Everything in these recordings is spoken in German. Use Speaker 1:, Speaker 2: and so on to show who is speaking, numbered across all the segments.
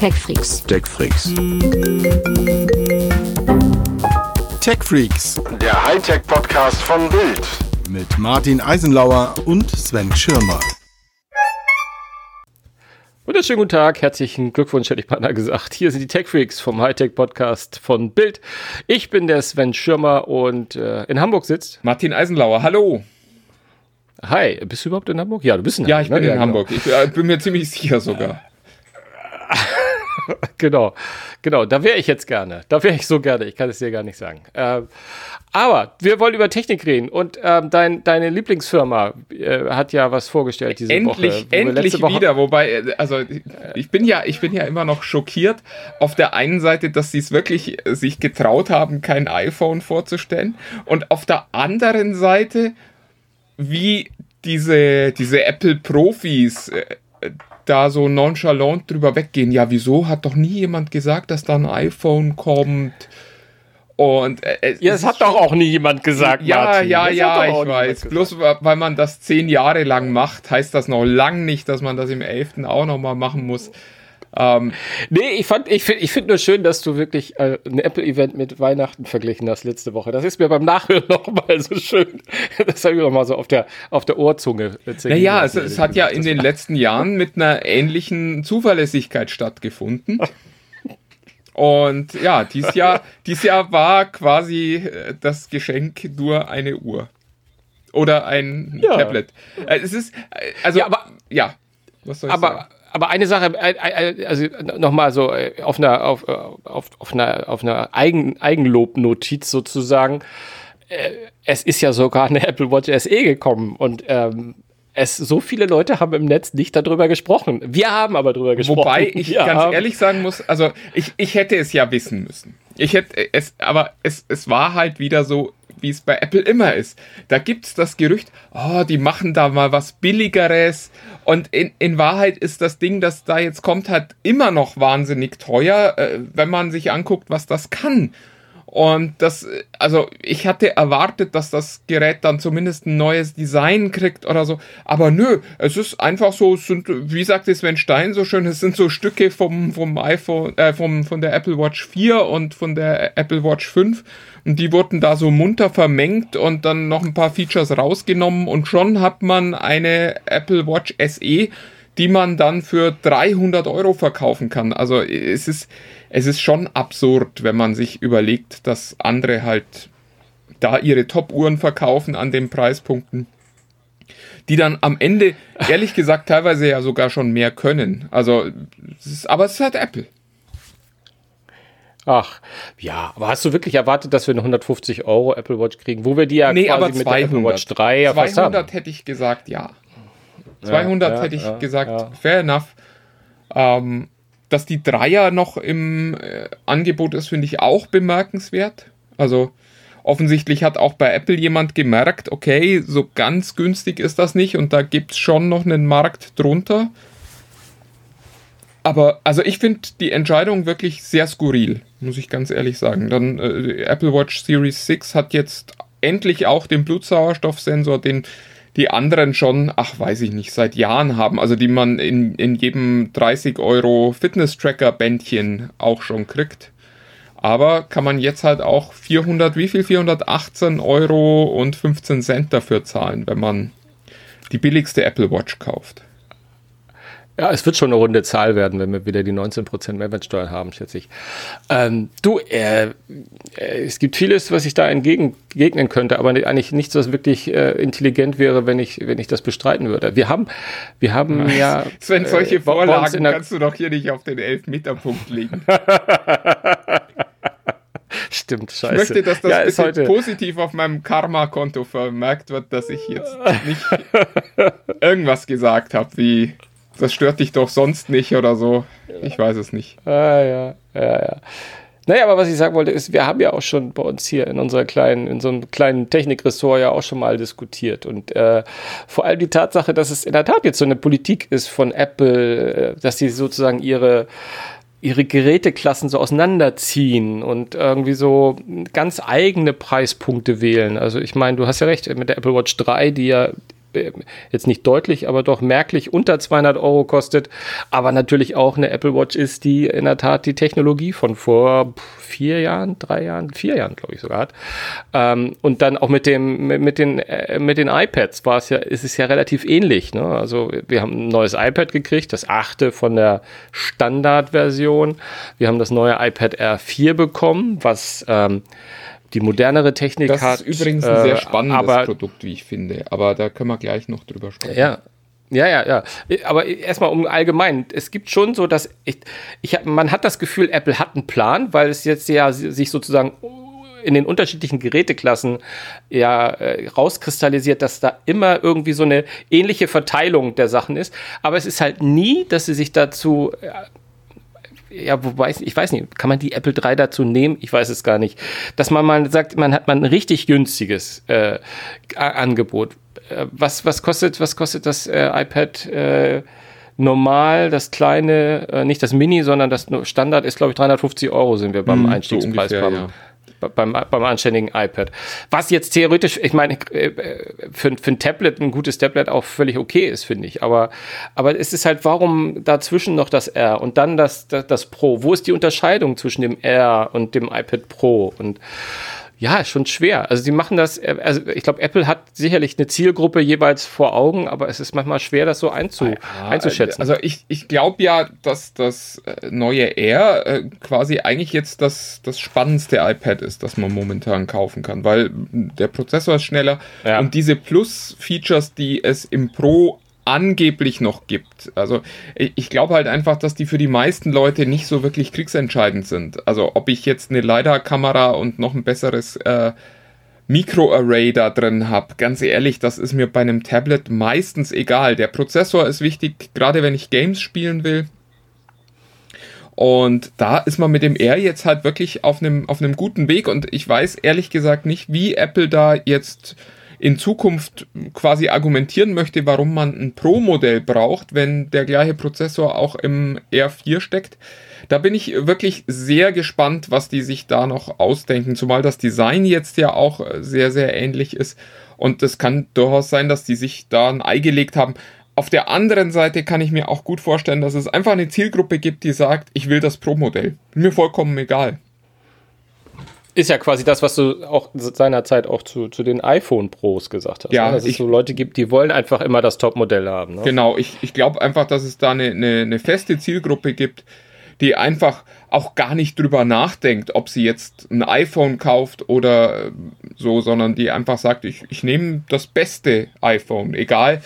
Speaker 1: TechFreaks.
Speaker 2: TechFreaks.
Speaker 3: TechFreaks
Speaker 4: Der Hightech-Podcast von Bild.
Speaker 3: mit Martin Eisenlauer und Sven Schirmer.
Speaker 5: Wunderschönen guten Tag, herzlichen Glückwunsch, hätte ich beinahe gesagt. Hier sind die Tech Freaks vom Hightech Podcast von Bild. Ich bin der Sven Schirmer und äh, in Hamburg sitzt.
Speaker 6: Martin Eisenlauer, hallo.
Speaker 5: Hi, bist du überhaupt in Hamburg? Ja, du bist in
Speaker 6: Ja,
Speaker 5: Hamburg.
Speaker 6: ich bin
Speaker 5: ne?
Speaker 6: in
Speaker 5: genau.
Speaker 6: Hamburg. Ich äh, bin mir ziemlich sicher sogar.
Speaker 5: Genau, genau, da wäre ich jetzt gerne. Da wäre ich so gerne, ich kann es dir gar nicht sagen. Ähm, aber wir wollen über Technik reden und ähm, dein, deine Lieblingsfirma äh, hat ja was vorgestellt diese
Speaker 6: Endlich,
Speaker 5: Woche. wo
Speaker 6: endlich
Speaker 5: Woche-
Speaker 6: wieder. Wobei, äh, also ich bin ja, ich bin ja immer noch schockiert. Auf der einen Seite, dass sie es wirklich äh, sich getraut haben, kein iPhone vorzustellen, und auf der anderen Seite, wie diese, diese Apple-Profis äh, da so nonchalant drüber weggehen. Ja, wieso hat doch nie jemand gesagt, dass da ein iPhone kommt? Und äh, es
Speaker 5: Ja, das
Speaker 6: ist
Speaker 5: hat doch auch nie jemand gesagt,
Speaker 6: ja,
Speaker 5: Martin.
Speaker 6: ja,
Speaker 5: Das
Speaker 6: ja, ich weiß. Bloß weil man das zehn Jahre lang macht, heißt das noch lang nicht, dass man das im elften auch nochmal machen muss. Ähm,
Speaker 5: Nee, ich fand, ich finde ich find nur schön, dass du wirklich äh, ein Apple-Event mit Weihnachten verglichen hast letzte Woche. Das ist mir beim Nachhören nochmal so schön. Das habe ich nochmal so auf der, auf der Ohrzunge. äh,
Speaker 6: naja, es, es hat ja in den letzten Jahren mit einer ähnlichen Zuverlässigkeit stattgefunden. Und ja, dies Jahr, dies Jahr war quasi äh, das Geschenk nur eine Uhr. Oder ein
Speaker 5: Ja.
Speaker 6: Tablet. Äh, Es ist, also,
Speaker 5: Ja, aber-
Speaker 6: ja. Was soll ich sagen?
Speaker 5: Aber, eine Sache, äh, äh, also nochmal so äh, auf einer, auf, äh, auf, auf einer, auf einer Eigen, Eigenlobnotiz sozusagen. Äh, Es ist ja sogar eine Apple Watch SE gekommen und ähm, es, so viele Leute haben im Netz nicht darüber gesprochen. Wir haben aber darüber gesprochen.
Speaker 6: Wobei ich
Speaker 5: Wir
Speaker 6: ganz ehrlich sagen muss, also ich, ich hätte es ja wissen müssen. Ich hätte es, aber es, es war halt wieder so, wie es bei Apple immer ist. Da gibt es das Gerücht, oh, die machen da mal was Billigeres. Und in, in Wahrheit ist das Ding, das da jetzt kommt, halt immer noch wahnsinnig teuer, äh, wenn man sich anguckt, was das kann. Und das, also ich hatte erwartet, dass das Gerät dann zumindest ein neues Design kriegt oder so. Aber nö, es ist einfach so, es sind, wie sagte Sven Stein so schön, es sind so Stücke vom, vom iPhone, äh, vom, von der Apple Watch 4 und von der Apple Watch 5. Und die wurden da so munter vermengt und dann noch ein paar Features rausgenommen und schon hat man eine Apple Watch SE, die man dann für 300 Euro verkaufen kann. Also es ist, es ist schon absurd, wenn man sich überlegt, dass andere halt da ihre Top-Uhren verkaufen an den Preispunkten, die dann am Ende, ehrlich gesagt, teilweise ja sogar schon mehr können. Also, es ist, aber es ist halt Apple.
Speaker 5: Ach, ja, aber hast du wirklich erwartet, dass wir eine 150 Euro Apple Watch kriegen, wo wir die ja
Speaker 6: Nee,
Speaker 5: quasi
Speaker 6: aber
Speaker 5: mit der Apple
Speaker 6: 200.
Speaker 5: Watch 3 ja fast haben?
Speaker 6: 200 hätte ich gesagt, ja. 200
Speaker 5: ja,
Speaker 6: hätte ich
Speaker 5: ja,
Speaker 6: gesagt,
Speaker 5: ja.
Speaker 6: fair enough. Ähm, dass die Dreier noch im äh, Angebot ist, finde ich auch bemerkenswert. Also offensichtlich hat auch bei Apple jemand gemerkt, okay, so ganz günstig ist das nicht und da gibt es schon noch einen Markt drunter. Aber also ich finde die Entscheidung wirklich sehr skurril, muss ich ganz ehrlich sagen. Dann äh, Apple Watch Series 6 hat jetzt endlich auch den Blutsauerstoffsensor, den die anderen schon, ach weiß ich nicht, seit Jahren haben, also die man in, in jedem 30 Euro Fitness-Tracker-Bändchen auch schon kriegt. Aber kann man jetzt halt auch 400, wie viel? 418 Euro und 15 Cent dafür zahlen, wenn man die billigste Apple Watch kauft.
Speaker 5: Ja, es wird schon eine runde Zahl werden, wenn wir wieder die 19% Mehrwertsteuer haben, schätze ich. Ähm, du, äh, äh, es gibt vieles, was ich da entgegnen könnte, aber eigentlich nichts, was wirklich äh, intelligent wäre, wenn ich, wenn ich das bestreiten würde. Wir haben, wir haben ja.
Speaker 6: Sven, solche
Speaker 5: äh,
Speaker 6: Vorlagen kannst du doch hier nicht auf den 11-Meter-Punkt legen.
Speaker 5: Stimmt,
Speaker 6: Ich
Speaker 5: scheiße.
Speaker 6: möchte, dass das
Speaker 5: ja,
Speaker 6: bitte
Speaker 5: heute,
Speaker 6: positiv auf meinem Karma-Konto vermerkt wird, dass ich jetzt nicht irgendwas gesagt habe, wie das stört dich doch sonst nicht oder so. Ich weiß es nicht.
Speaker 5: Ah, ja, ja, ja. Naja, aber was ich sagen wollte, ist, wir haben ja auch schon bei uns hier in unserer kleinen, in so einem kleinen Technikressort ja auch schon mal diskutiert. Und äh, vor allem die Tatsache, dass es in der Tat jetzt so eine Politik ist von Apple, äh, dass sie sozusagen ihre ihre Geräteklassen so auseinanderziehen und irgendwie so ganz eigene Preispunkte wählen. Also ich meine, du hast ja recht, mit der Apple Watch 3, die ja jetzt nicht deutlich, aber doch merklich unter 200 Euro kostet, aber natürlich auch eine Apple Watch ist, die in der Tat die Technologie von vor vier Jahren, drei Jahren, vier Jahren, glaube ich sogar hat. Ähm, und dann auch mit dem, mit, mit den, äh, mit den iPads war es ja, ist es ja relativ ähnlich. Ne? Also wir haben ein neues iPad gekriegt, das achte von der Standardversion. Wir haben das neue iPad R4 bekommen, was ähm, die modernere Technik
Speaker 6: das
Speaker 5: hat.
Speaker 6: Das ist übrigens ein sehr
Speaker 5: äh,
Speaker 6: spannendes
Speaker 5: aber,
Speaker 6: Produkt, wie ich finde. Aber da können wir gleich noch drüber sprechen.
Speaker 5: Ja. Ja, ja, ja. Aber erstmal um allgemein. Es gibt schon so, dass ich, ich hab, man hat das Gefühl, Apple hat einen Plan, weil es jetzt ja sich sozusagen in den unterschiedlichen Geräteklassen ja äh, rauskristallisiert, dass da immer irgendwie so eine ähnliche Verteilung der Sachen ist. Aber es ist halt nie, dass sie sich dazu äh, ja, wobei, ich weiß nicht, kann man die Apple 3 dazu nehmen? Ich weiß es gar nicht. Dass man mal sagt, man hat mal ein richtig günstiges äh, Angebot. Äh, was, was kostet, was kostet das äh, iPad äh, normal, das kleine, äh, nicht das Mini, sondern das Standard ist, glaube ich, 350 Euro sind wir beim hm, Einstiegspreis. So ungefähr, ja beim, beim anständigen iPad. Was jetzt theoretisch, ich meine, äh, für, für ein Tablet, ein gutes Tablet auch völlig okay ist, finde ich. Aber, aber es ist halt, warum dazwischen noch das R und dann das, das, das Pro? Wo ist die Unterscheidung zwischen dem R und dem iPad Pro? Und ja, schon schwer. Also sie machen das, äh, also ich glaube, Apple hat sicherlich eine Zielgruppe jeweils vor Augen, aber es ist manchmal schwer, das so einzu, ja, einzuschätzen.
Speaker 6: Also ich, ich glaube ja, dass das äh, neue Air äh, quasi eigentlich jetzt das, das spannendste iPad ist, das man momentan kaufen kann, weil der Prozessor ist schneller ja. und diese Plus-Features, die es im Pro angeblich noch gibt. Also ich glaube halt einfach, dass die für die meisten Leute nicht so wirklich kriegsentscheidend sind. Also ob ich jetzt eine LiDAR-Kamera und noch ein besseres äh, Micro-Array da drin habe, ganz ehrlich, das ist mir bei einem Tablet meistens egal. Der Prozessor ist wichtig, gerade wenn ich Games spielen will. Und da ist man mit dem Air jetzt halt wirklich auf einem, auf einem guten Weg und ich weiß ehrlich gesagt nicht, wie Apple da jetzt in Zukunft quasi argumentieren möchte, warum man ein Pro-Modell braucht, wenn der gleiche Prozessor auch im R4 steckt. Da bin ich wirklich sehr gespannt, was die sich da noch ausdenken, zumal das Design jetzt ja auch sehr, sehr ähnlich ist. Und es kann durchaus sein, dass die sich da ein Ei gelegt haben. Auf der anderen Seite kann ich mir auch gut vorstellen, dass es einfach eine Zielgruppe gibt, die sagt, ich will das Pro-Modell. Mir vollkommen egal.
Speaker 5: Ist ja quasi das, was du auch seinerzeit auch zu, zu den iPhone Pros gesagt hast.
Speaker 6: Ja,
Speaker 5: ne? dass es so Leute gibt, die wollen einfach immer das Top-Modell haben. Ne?
Speaker 6: Genau, ich, ich glaube einfach, dass es da eine, eine, eine feste Zielgruppe gibt, die einfach auch gar nicht drüber nachdenkt, ob sie jetzt ein iPhone kauft oder äh, so, sondern die einfach sagt, ich, ich nehme das beste iPhone, egal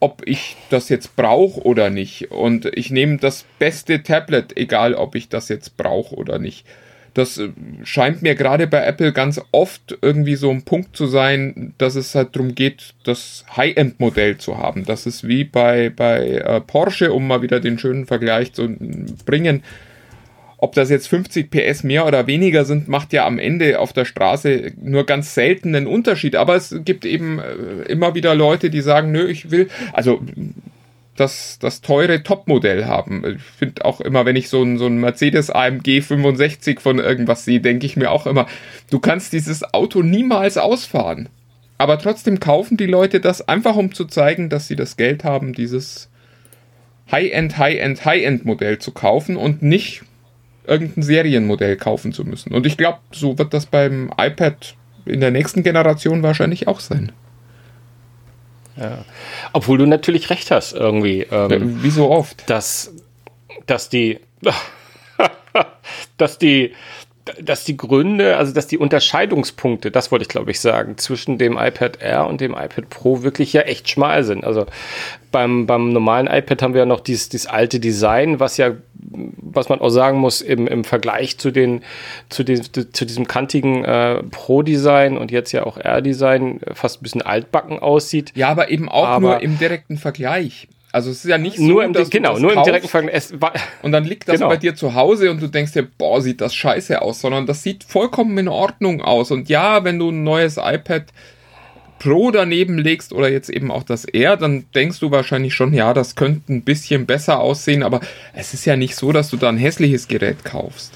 Speaker 6: ob ich das jetzt brauche oder nicht. Und ich nehme das beste Tablet, egal ob ich das jetzt brauche oder nicht. Das äh, scheint mir gerade bei Apple ganz oft irgendwie so ein Punkt zu sein, dass es halt darum geht, das High-End-Modell zu haben. Das ist wie bei, bei äh, Porsche, um mal wieder den schönen Vergleich zu bringen. Ob das jetzt 50 PS mehr oder weniger sind, macht ja am Ende auf der Straße nur ganz selten einen Unterschied. Aber es gibt eben äh, immer wieder Leute, die sagen, nö, ich will, also das, das teure Topmodell haben. Ich finde auch immer, wenn ich so ein, so ein Mercedes AMG 65 von irgendwas sehe, denke ich mir auch immer, du kannst dieses Auto niemals ausfahren. Aber trotzdem kaufen die Leute das einfach, um zu zeigen, dass sie das Geld haben, dieses High-End, High-End, High-End-Modell zu kaufen und nicht irgendein Serienmodell kaufen zu müssen. Und ich glaube, so wird das beim iPad in der nächsten Generation wahrscheinlich auch sein.
Speaker 5: Ja. Obwohl du natürlich recht hast, irgendwie.
Speaker 6: Ähm, Wie so oft.
Speaker 5: Dass, dass die, dass die, dass die Gründe, also dass die Unterscheidungspunkte, das wollte ich glaube ich sagen, zwischen dem iPad Air und dem iPad Pro wirklich ja echt schmal sind. Also beim, beim normalen iPad haben wir ja noch dieses, dieses alte Design, was ja, was man auch sagen muss, im, im Vergleich zu, den, zu, den, zu diesem kantigen äh, Pro-Design und jetzt ja auch Air-Design fast ein bisschen altbacken aussieht.
Speaker 6: Ja, aber eben auch aber nur im direkten Vergleich. Also es ist ja nicht so,
Speaker 5: nur im, dass genau, nur im direkten Vergleich.
Speaker 6: Und dann liegt das genau. bei dir zu Hause und du denkst dir, boah, sieht das scheiße aus, sondern das sieht vollkommen in Ordnung aus. Und ja, wenn du ein neues iPad Pro daneben legst oder jetzt eben auch das Air, dann denkst du wahrscheinlich schon, ja, das könnte ein bisschen besser aussehen, aber es ist ja nicht so, dass du da ein hässliches Gerät kaufst.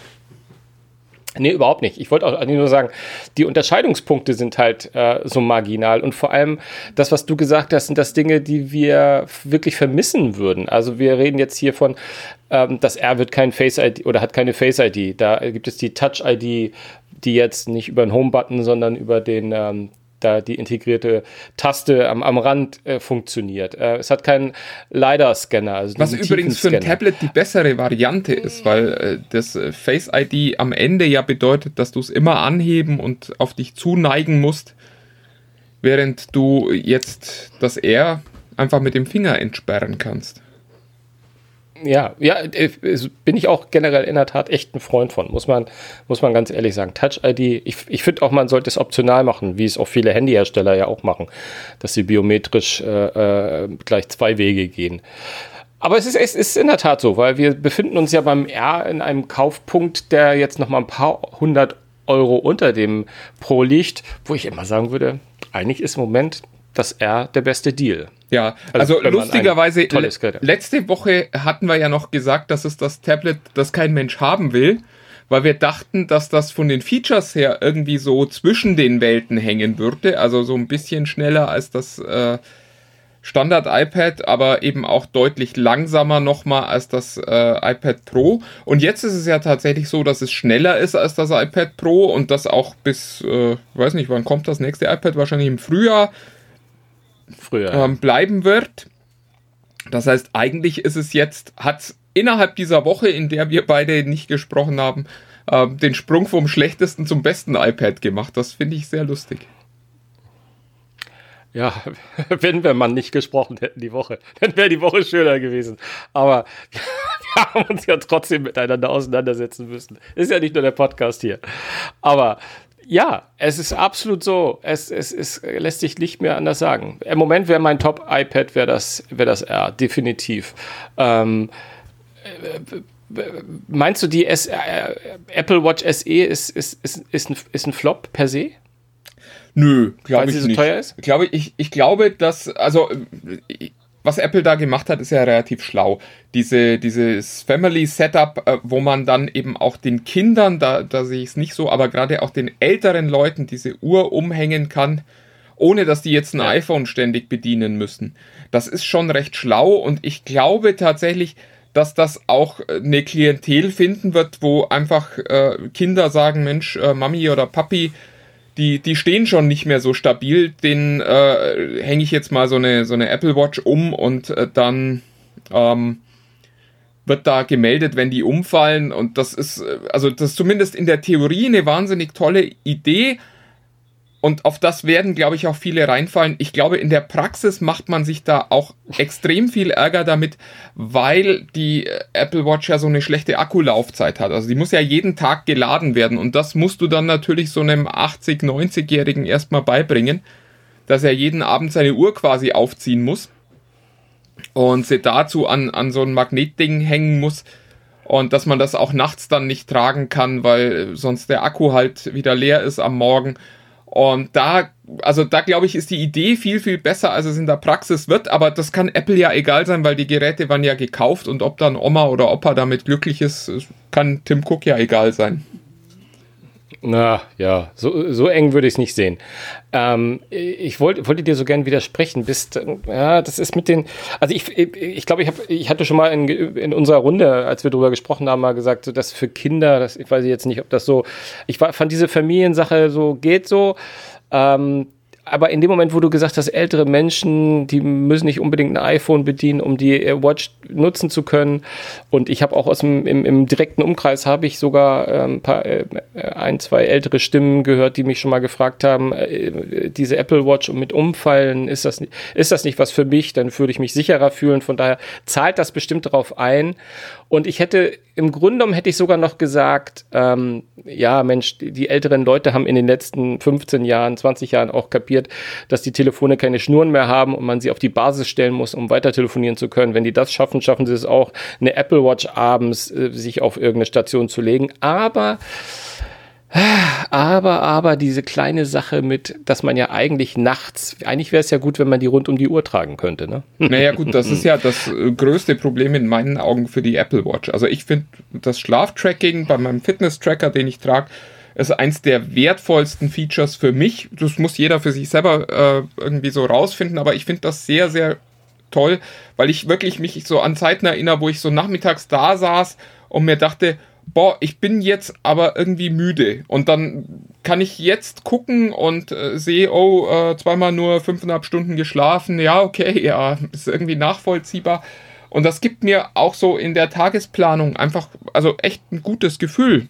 Speaker 5: Nee, überhaupt nicht. Ich wollte auch nur sagen, die Unterscheidungspunkte sind halt äh, so marginal. Und vor allem das, was du gesagt hast, sind das Dinge, die wir wirklich vermissen würden. Also wir reden jetzt hier von, ähm, das R wird kein Face ID oder hat keine Face ID. Da gibt es die Touch ID, die jetzt nicht über den Home-Button, sondern über den ähm, da die integrierte Taste am, am Rand äh, funktioniert. Äh, es hat keinen LiDAR-Scanner. Also
Speaker 6: Was übrigens für ein Tablet die bessere Variante ist, weil äh, das äh, Face ID am Ende ja bedeutet, dass du es immer anheben und auf dich zuneigen musst, während du jetzt das R einfach mit dem Finger entsperren kannst.
Speaker 5: Ja, ja, äh, bin ich auch generell in der Tat echt ein Freund von, muss man, muss man ganz ehrlich sagen. Touch ID, ich, ich finde auch, man sollte es optional machen, wie es auch viele Handyhersteller ja auch machen, dass sie biometrisch äh, äh, gleich zwei Wege gehen. Aber es ist, es ist in der Tat so, weil wir befinden uns ja beim R in einem Kaufpunkt, der jetzt noch mal ein paar hundert Euro unter dem Pro liegt, wo ich immer sagen würde, eigentlich ist im Moment das R der beste Deal.
Speaker 6: Ja, also, also lustigerweise, letzte Woche hatten wir ja noch gesagt, dass es das Tablet, das kein Mensch haben will, weil wir dachten, dass das von den Features her irgendwie so zwischen den Welten hängen würde, also so ein bisschen schneller als das äh, Standard iPad, aber eben auch deutlich langsamer nochmal als das äh, iPad Pro. Und jetzt ist es ja tatsächlich so, dass es schneller ist als das iPad Pro und das auch bis, äh, weiß nicht, wann kommt das nächste iPad? Wahrscheinlich im Frühjahr
Speaker 5: früher
Speaker 6: ähm, bleiben wird. Das heißt, eigentlich ist es jetzt, hat innerhalb dieser Woche, in der wir beide nicht gesprochen haben, äh, den Sprung vom schlechtesten zum besten iPad gemacht. Das finde ich sehr lustig.
Speaker 5: Ja, wenn wir mal nicht gesprochen hätten die Woche, dann wäre die Woche schöner gewesen. Aber wir haben uns ja trotzdem miteinander auseinandersetzen müssen. Ist ja nicht nur der Podcast hier. Aber ja, es ist absolut so. Es, es, es lässt sich nicht mehr anders sagen. Im Moment wäre mein Top-iPad wäre das, wär das R, definitiv. Ähm, äh, meinst du, die S, äh, Apple Watch SE ist, ist, ist, ist, ein, ist ein Flop per se?
Speaker 6: Nö, glaube ich
Speaker 5: sie so
Speaker 6: nicht.
Speaker 5: teuer ist?
Speaker 6: Glaube ich, ich glaube, dass, also was Apple da gemacht hat, ist ja relativ schlau. Diese, dieses Family Setup, äh, wo man dann eben auch den Kindern, da, da sehe ich es nicht so, aber gerade auch den älteren Leuten diese Uhr umhängen kann, ohne dass die jetzt ein ja. iPhone ständig bedienen müssen. Das ist schon recht schlau und ich glaube tatsächlich, dass das auch eine Klientel finden wird, wo einfach äh, Kinder sagen, Mensch, äh, Mami oder Papi, die, die stehen schon nicht mehr so stabil. Den äh, hänge ich jetzt mal so eine, so eine Apple Watch um und äh, dann ähm, wird da gemeldet, wenn die umfallen. Und das ist, äh, also das ist zumindest in der Theorie eine wahnsinnig tolle Idee. Und auf das werden, glaube ich, auch viele reinfallen. Ich glaube, in der Praxis macht man sich da auch extrem viel Ärger damit, weil die Apple Watch ja so eine schlechte Akkulaufzeit hat. Also die muss ja jeden Tag geladen werden. Und das musst du dann natürlich so einem 80-, 90-Jährigen erstmal beibringen, dass er jeden Abend seine Uhr quasi aufziehen muss und sie dazu an, an so ein Magnetding hängen muss und dass man das auch nachts dann nicht tragen kann, weil sonst der Akku halt wieder leer ist am Morgen. Und da, also da glaube ich, ist die Idee viel, viel besser, als es in der Praxis wird. Aber das kann Apple ja egal sein, weil die Geräte waren ja gekauft und ob dann Oma oder Opa damit glücklich ist, kann Tim Cook ja egal sein.
Speaker 5: Na ja, so, so eng würde ich es nicht sehen. Ähm, ich wollte wollte dir so gern widersprechen. Bist, ja, das ist mit den. Also ich ich, glaube, ich, hab, ich hatte schon mal in, in unserer Runde, als wir darüber gesprochen haben, mal gesagt, so, dass für Kinder, das, ich weiß jetzt nicht, ob das so. Ich fand diese Familiensache so geht so. Ähm, aber in dem Moment, wo du gesagt hast, ältere Menschen, die müssen nicht unbedingt ein iPhone bedienen, um die Watch nutzen zu können. Und ich habe auch aus dem im, im direkten Umkreis habe ich sogar ähm, paar, äh, ein, zwei ältere Stimmen gehört, die mich schon mal gefragt haben, äh, diese Apple Watch und mit Umfallen, ist das, ist das nicht was für mich? Dann würde ich mich sicherer fühlen. Von daher zahlt das bestimmt darauf ein. Und ich hätte, im Grunde genommen hätte ich sogar noch gesagt, ähm, ja, Mensch, die, die älteren Leute haben in den letzten 15 Jahren, 20 Jahren auch kapiert, dass die Telefone keine Schnuren mehr haben und man sie auf die Basis stellen muss, um weiter telefonieren zu können. Wenn die das schaffen, schaffen sie es auch, eine Apple Watch abends äh, sich auf irgendeine Station zu legen. Aber Aber, aber diese kleine Sache mit, dass man ja eigentlich nachts, eigentlich wäre es ja gut, wenn man die rund um die Uhr tragen könnte, ne?
Speaker 6: Naja, gut, das ist ja das äh, größte Problem in meinen Augen für die Apple Watch. Also ich finde das Schlaftracking bei meinem Fitness-Tracker, den ich trage, ist eins der wertvollsten Features für mich. Das muss jeder für sich selber äh, irgendwie so rausfinden, aber ich finde das sehr, sehr toll, weil ich wirklich mich so an Zeiten erinnere, wo ich so nachmittags da saß und mir dachte, boah, ich bin jetzt aber irgendwie müde. Und dann kann ich jetzt gucken und äh, sehe, oh, äh, zweimal nur fünfeinhalb Stunden geschlafen. Ja, okay, ja, ist irgendwie nachvollziehbar. Und das gibt mir auch so in der Tagesplanung einfach, also echt ein gutes Gefühl.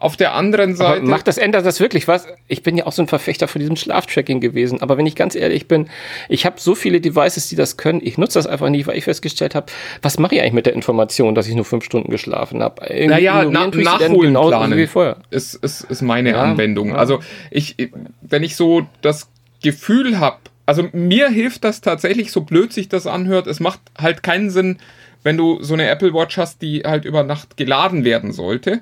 Speaker 6: Auf der anderen Seite.
Speaker 5: Aber macht das, ändert das wirklich was? Ich bin ja auch so ein Verfechter von diesem Schlaftracking gewesen. Aber wenn ich ganz ehrlich bin, ich habe so viele Devices, die das können. Ich nutze das einfach nicht, weil ich festgestellt habe, was mache ich eigentlich mit der Information, dass ich nur fünf Stunden geschlafen habe?
Speaker 6: Naja, na, nachholen planen wie vorher. Ist, ist, ist meine ja, Anwendung. Ja. Also ich, wenn ich so das Gefühl habe, also mir hilft das tatsächlich, so blöd sich das anhört. Es macht halt keinen Sinn, wenn du so eine Apple Watch hast, die halt über Nacht geladen werden sollte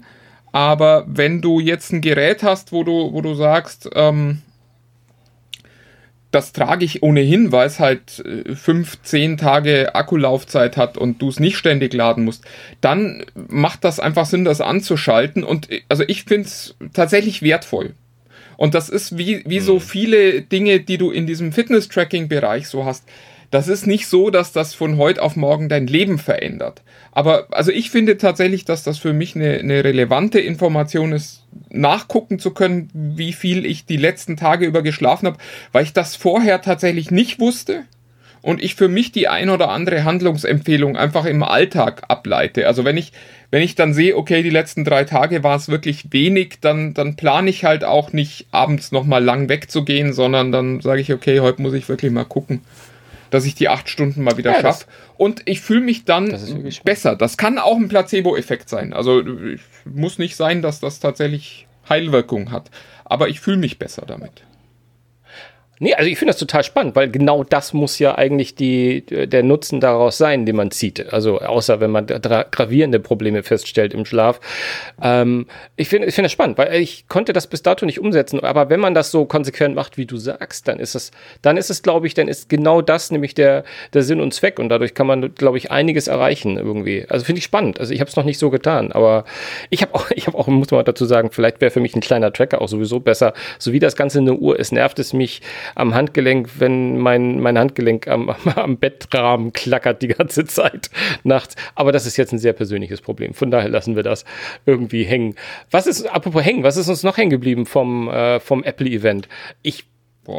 Speaker 6: aber wenn du jetzt ein Gerät hast, wo du, wo du sagst, ähm, das trage ich ohnehin, weil es halt 5, äh, 10 Tage Akkulaufzeit hat und du es nicht ständig laden musst, dann macht das einfach Sinn, das anzuschalten. Und äh, also ich finde es tatsächlich wertvoll. Und das ist wie, wie so mhm. viele Dinge, die du in diesem Fitness-Tracking-Bereich so hast das ist nicht so, dass das von heute auf morgen dein Leben verändert. Aber also ich finde tatsächlich, dass das für mich eine, eine relevante Information ist, nachgucken zu können, wie viel ich die letzten Tage über geschlafen habe, weil ich das vorher tatsächlich nicht wusste und ich für mich die ein oder andere Handlungsempfehlung einfach im Alltag ableite. Also wenn ich, wenn ich dann sehe, okay, die letzten drei Tage war es wirklich wenig, dann, dann plane ich halt auch nicht abends nochmal lang wegzugehen, sondern dann sage ich, okay, heute muss ich wirklich mal gucken dass ich die acht Stunden mal wieder ja, schaffe. Und ich fühle mich dann das besser. Das kann auch ein Placebo-Effekt sein. Also muss nicht sein, dass das tatsächlich Heilwirkung hat. Aber ich fühle mich besser damit.
Speaker 5: Nee, also ich finde das total spannend, weil genau das muss ja eigentlich die, der Nutzen daraus sein, den man zieht. Also außer wenn man gravierende Probleme feststellt im Schlaf. Ähm, ich finde ich finde das spannend, weil ich konnte das bis dato nicht umsetzen. Aber wenn man das so konsequent macht, wie du sagst, dann ist es, dann ist es, glaube ich, dann ist genau das nämlich der, der Sinn und Zweck. Und dadurch kann man, glaube ich, einiges erreichen irgendwie. Also finde ich spannend. Also ich habe es noch nicht so getan, aber ich habe auch, ich habe auch, muss man dazu sagen, vielleicht wäre für mich ein kleiner Tracker auch sowieso besser. So wie das Ganze eine Uhr ist, nervt es mich am Handgelenk, wenn mein, mein Handgelenk am, am Bettrahmen klackert die ganze Zeit nachts. Aber das ist jetzt ein sehr persönliches Problem. Von daher lassen wir das irgendwie hängen. Was ist, apropos hängen, was ist uns noch hängen geblieben vom, äh, vom Apple-Event? Ich.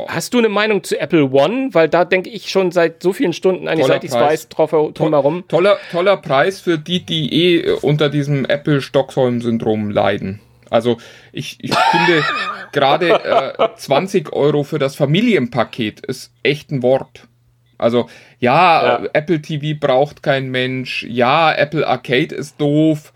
Speaker 5: Hast du eine Meinung zu Apple One? Weil da denke ich schon seit so vielen Stunden, eigentlich seit ich es weiß, drauf drum herum.
Speaker 6: Toller, toller Preis für die, die eh unter diesem Apple-Stockholm-Syndrom leiden. Also ich, ich finde gerade äh, 20 Euro für das Familienpaket ist echt ein Wort. Also ja, ja, Apple TV braucht kein Mensch, ja, Apple Arcade ist doof,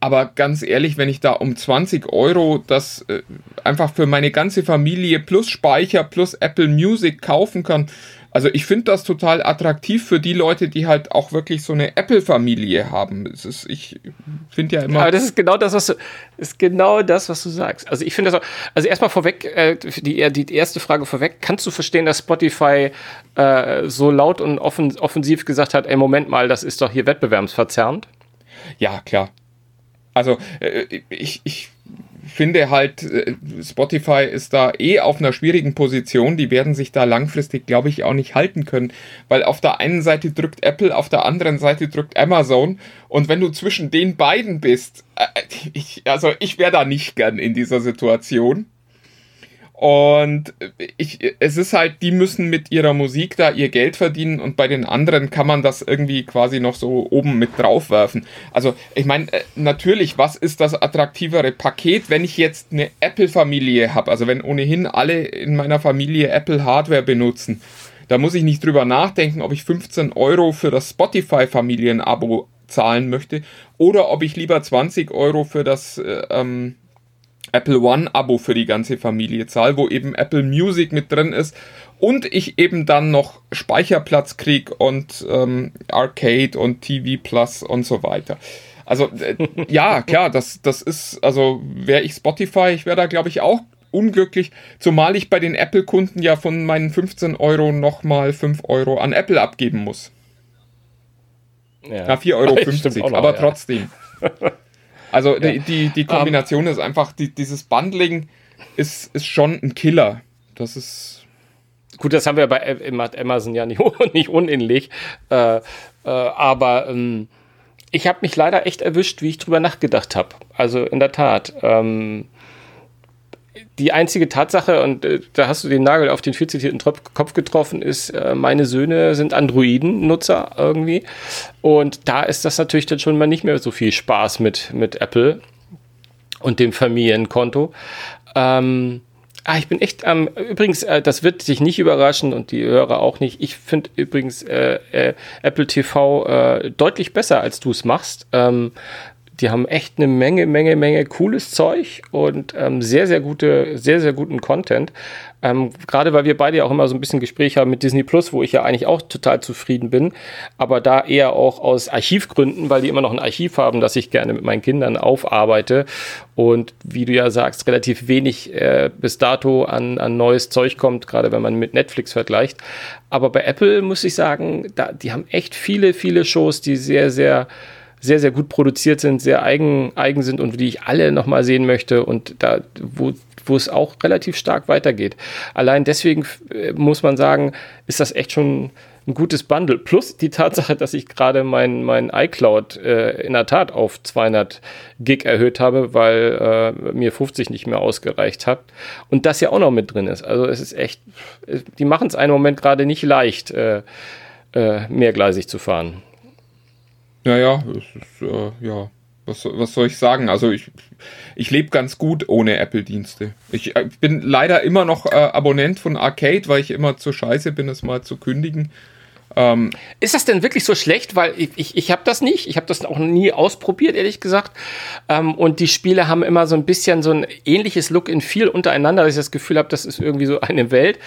Speaker 6: aber ganz ehrlich, wenn ich da um 20 Euro das äh, einfach für meine ganze Familie plus Speicher plus Apple Music kaufen kann, also ich finde das total attraktiv für die Leute, die halt auch wirklich so eine Apple-Familie haben. Es ist, ich finde ja immer.
Speaker 5: Aber das ist genau das, was du, ist genau das, was du sagst. Also ich finde das auch, also erstmal vorweg, äh, die, die erste Frage vorweg, kannst du verstehen, dass Spotify äh, so laut und offen, offensiv gesagt hat, ey, Moment mal, das ist doch hier wettbewerbsverzerrend?
Speaker 6: Ja, klar. Also äh, ich, ich finde halt, äh, Spotify ist da eh auf einer schwierigen Position. Die werden sich da langfristig, glaube ich, auch nicht halten können. Weil auf der einen Seite drückt Apple, auf der anderen Seite drückt Amazon. Und wenn du zwischen den beiden bist, äh, ich, also ich wäre da nicht gern in dieser Situation. Und ich, es ist halt, die müssen mit ihrer Musik da ihr Geld verdienen und bei den anderen kann man das irgendwie quasi noch so oben mit draufwerfen. Also ich meine, äh, natürlich, was ist das attraktivere Paket, wenn ich jetzt eine Apple-Familie habe? Also wenn ohnehin alle in meiner Familie Apple-Hardware benutzen, da muss ich nicht drüber nachdenken, ob ich 15 Euro für das Spotify-Familien-Abo zahlen möchte oder ob ich lieber 20 Euro für das äh, ähm, Apple One-Abo für die ganze Familie zahle, wo eben Apple Music mit drin ist und ich eben dann noch Speicherplatz kriege und ähm, Arcade und TV Plus und so weiter. Also, äh, ja, klar, das, das ist, also wäre ich Spotify, ich wäre da, glaube ich, auch unglücklich, zumal ich bei den Apple-Kunden ja von meinen 15 Euro nochmal 5 Euro an Apple abgeben muss. Ja, ja 4,50 Euro, aber ja. trotzdem. Also ja. die, die, die, Kombination um, ist einfach, die, dieses Bundling ist, ist schon ein Killer. Das ist.
Speaker 5: Gut, das haben wir bei Amazon ja nicht, nicht unähnlich. Äh, äh, aber ähm, ich habe mich leider echt erwischt, wie ich drüber nachgedacht habe. Also in der Tat. Ähm, die einzige Tatsache, und äh, da hast du den Nagel auf den viel zitierten Kopf getroffen, ist, äh, meine Söhne sind Androiden-Nutzer irgendwie. Und da ist das natürlich dann schon mal nicht mehr so viel Spaß mit, mit Apple und dem Familienkonto. Ähm, Ah, ich bin echt am. Ähm, übrigens, äh, das wird dich nicht überraschen und die Hörer auch nicht. Ich finde übrigens äh, Apple TV deutlich besser, als du es machst. Ähm, die haben echt eine Menge, Menge, Menge cooles Zeug und ähm, sehr, sehr gute, sehr, sehr guten Content. Ähm, Gerade weil wir beide ja auch immer so ein bisschen Gespräch haben mit Disney Plus, wo ich ja eigentlich auch total zufrieden bin, aber da eher auch aus Archivgründen, weil die immer noch ein Archiv haben, das ich gerne mit meinen Kindern aufarbeite und wie du ja sagst, relativ wenig äh, bis dato an, an neues Zeug kommt, gerade wenn man mit Netflix vergleicht. Aber bei Apple muss ich sagen, da, die haben echt viele, viele Shows, die sehr, sehr sehr, sehr gut produziert sind, sehr eigen, eigen sind und die ich alle nochmal sehen möchte und da, wo, wo es auch relativ stark weitergeht. Allein deswegen äh, muss man sagen, ist das echt schon ein gutes Bundle. Plus die Tatsache, dass ich gerade mein, mein iCloud äh, in der Tat auf 200 Gig erhöht habe, weil äh, mir 50 nicht mehr ausgereicht hat. Und das ja auch noch mit drin ist. Also es ist echt, die machen es einen Moment gerade nicht leicht, äh, äh, mehrgleisig zu fahren.
Speaker 6: Naja, ist, äh, ja, was, was soll ich sagen? Also ich, ich lebe ganz gut ohne Apple-Dienste. Ich äh, bin leider immer noch äh, Abonnent von Arcade, weil ich immer zu scheiße bin, es mal zu kündigen.
Speaker 5: Ähm, ist das denn wirklich so schlecht? Weil ich, ich, ich habe das nicht. Ich habe das auch nie ausprobiert, ehrlich gesagt. Ähm, und die Spiele haben immer so ein bisschen so ein ähnliches Look in viel untereinander, dass ich das Gefühl habe, das ist irgendwie so eine Welt.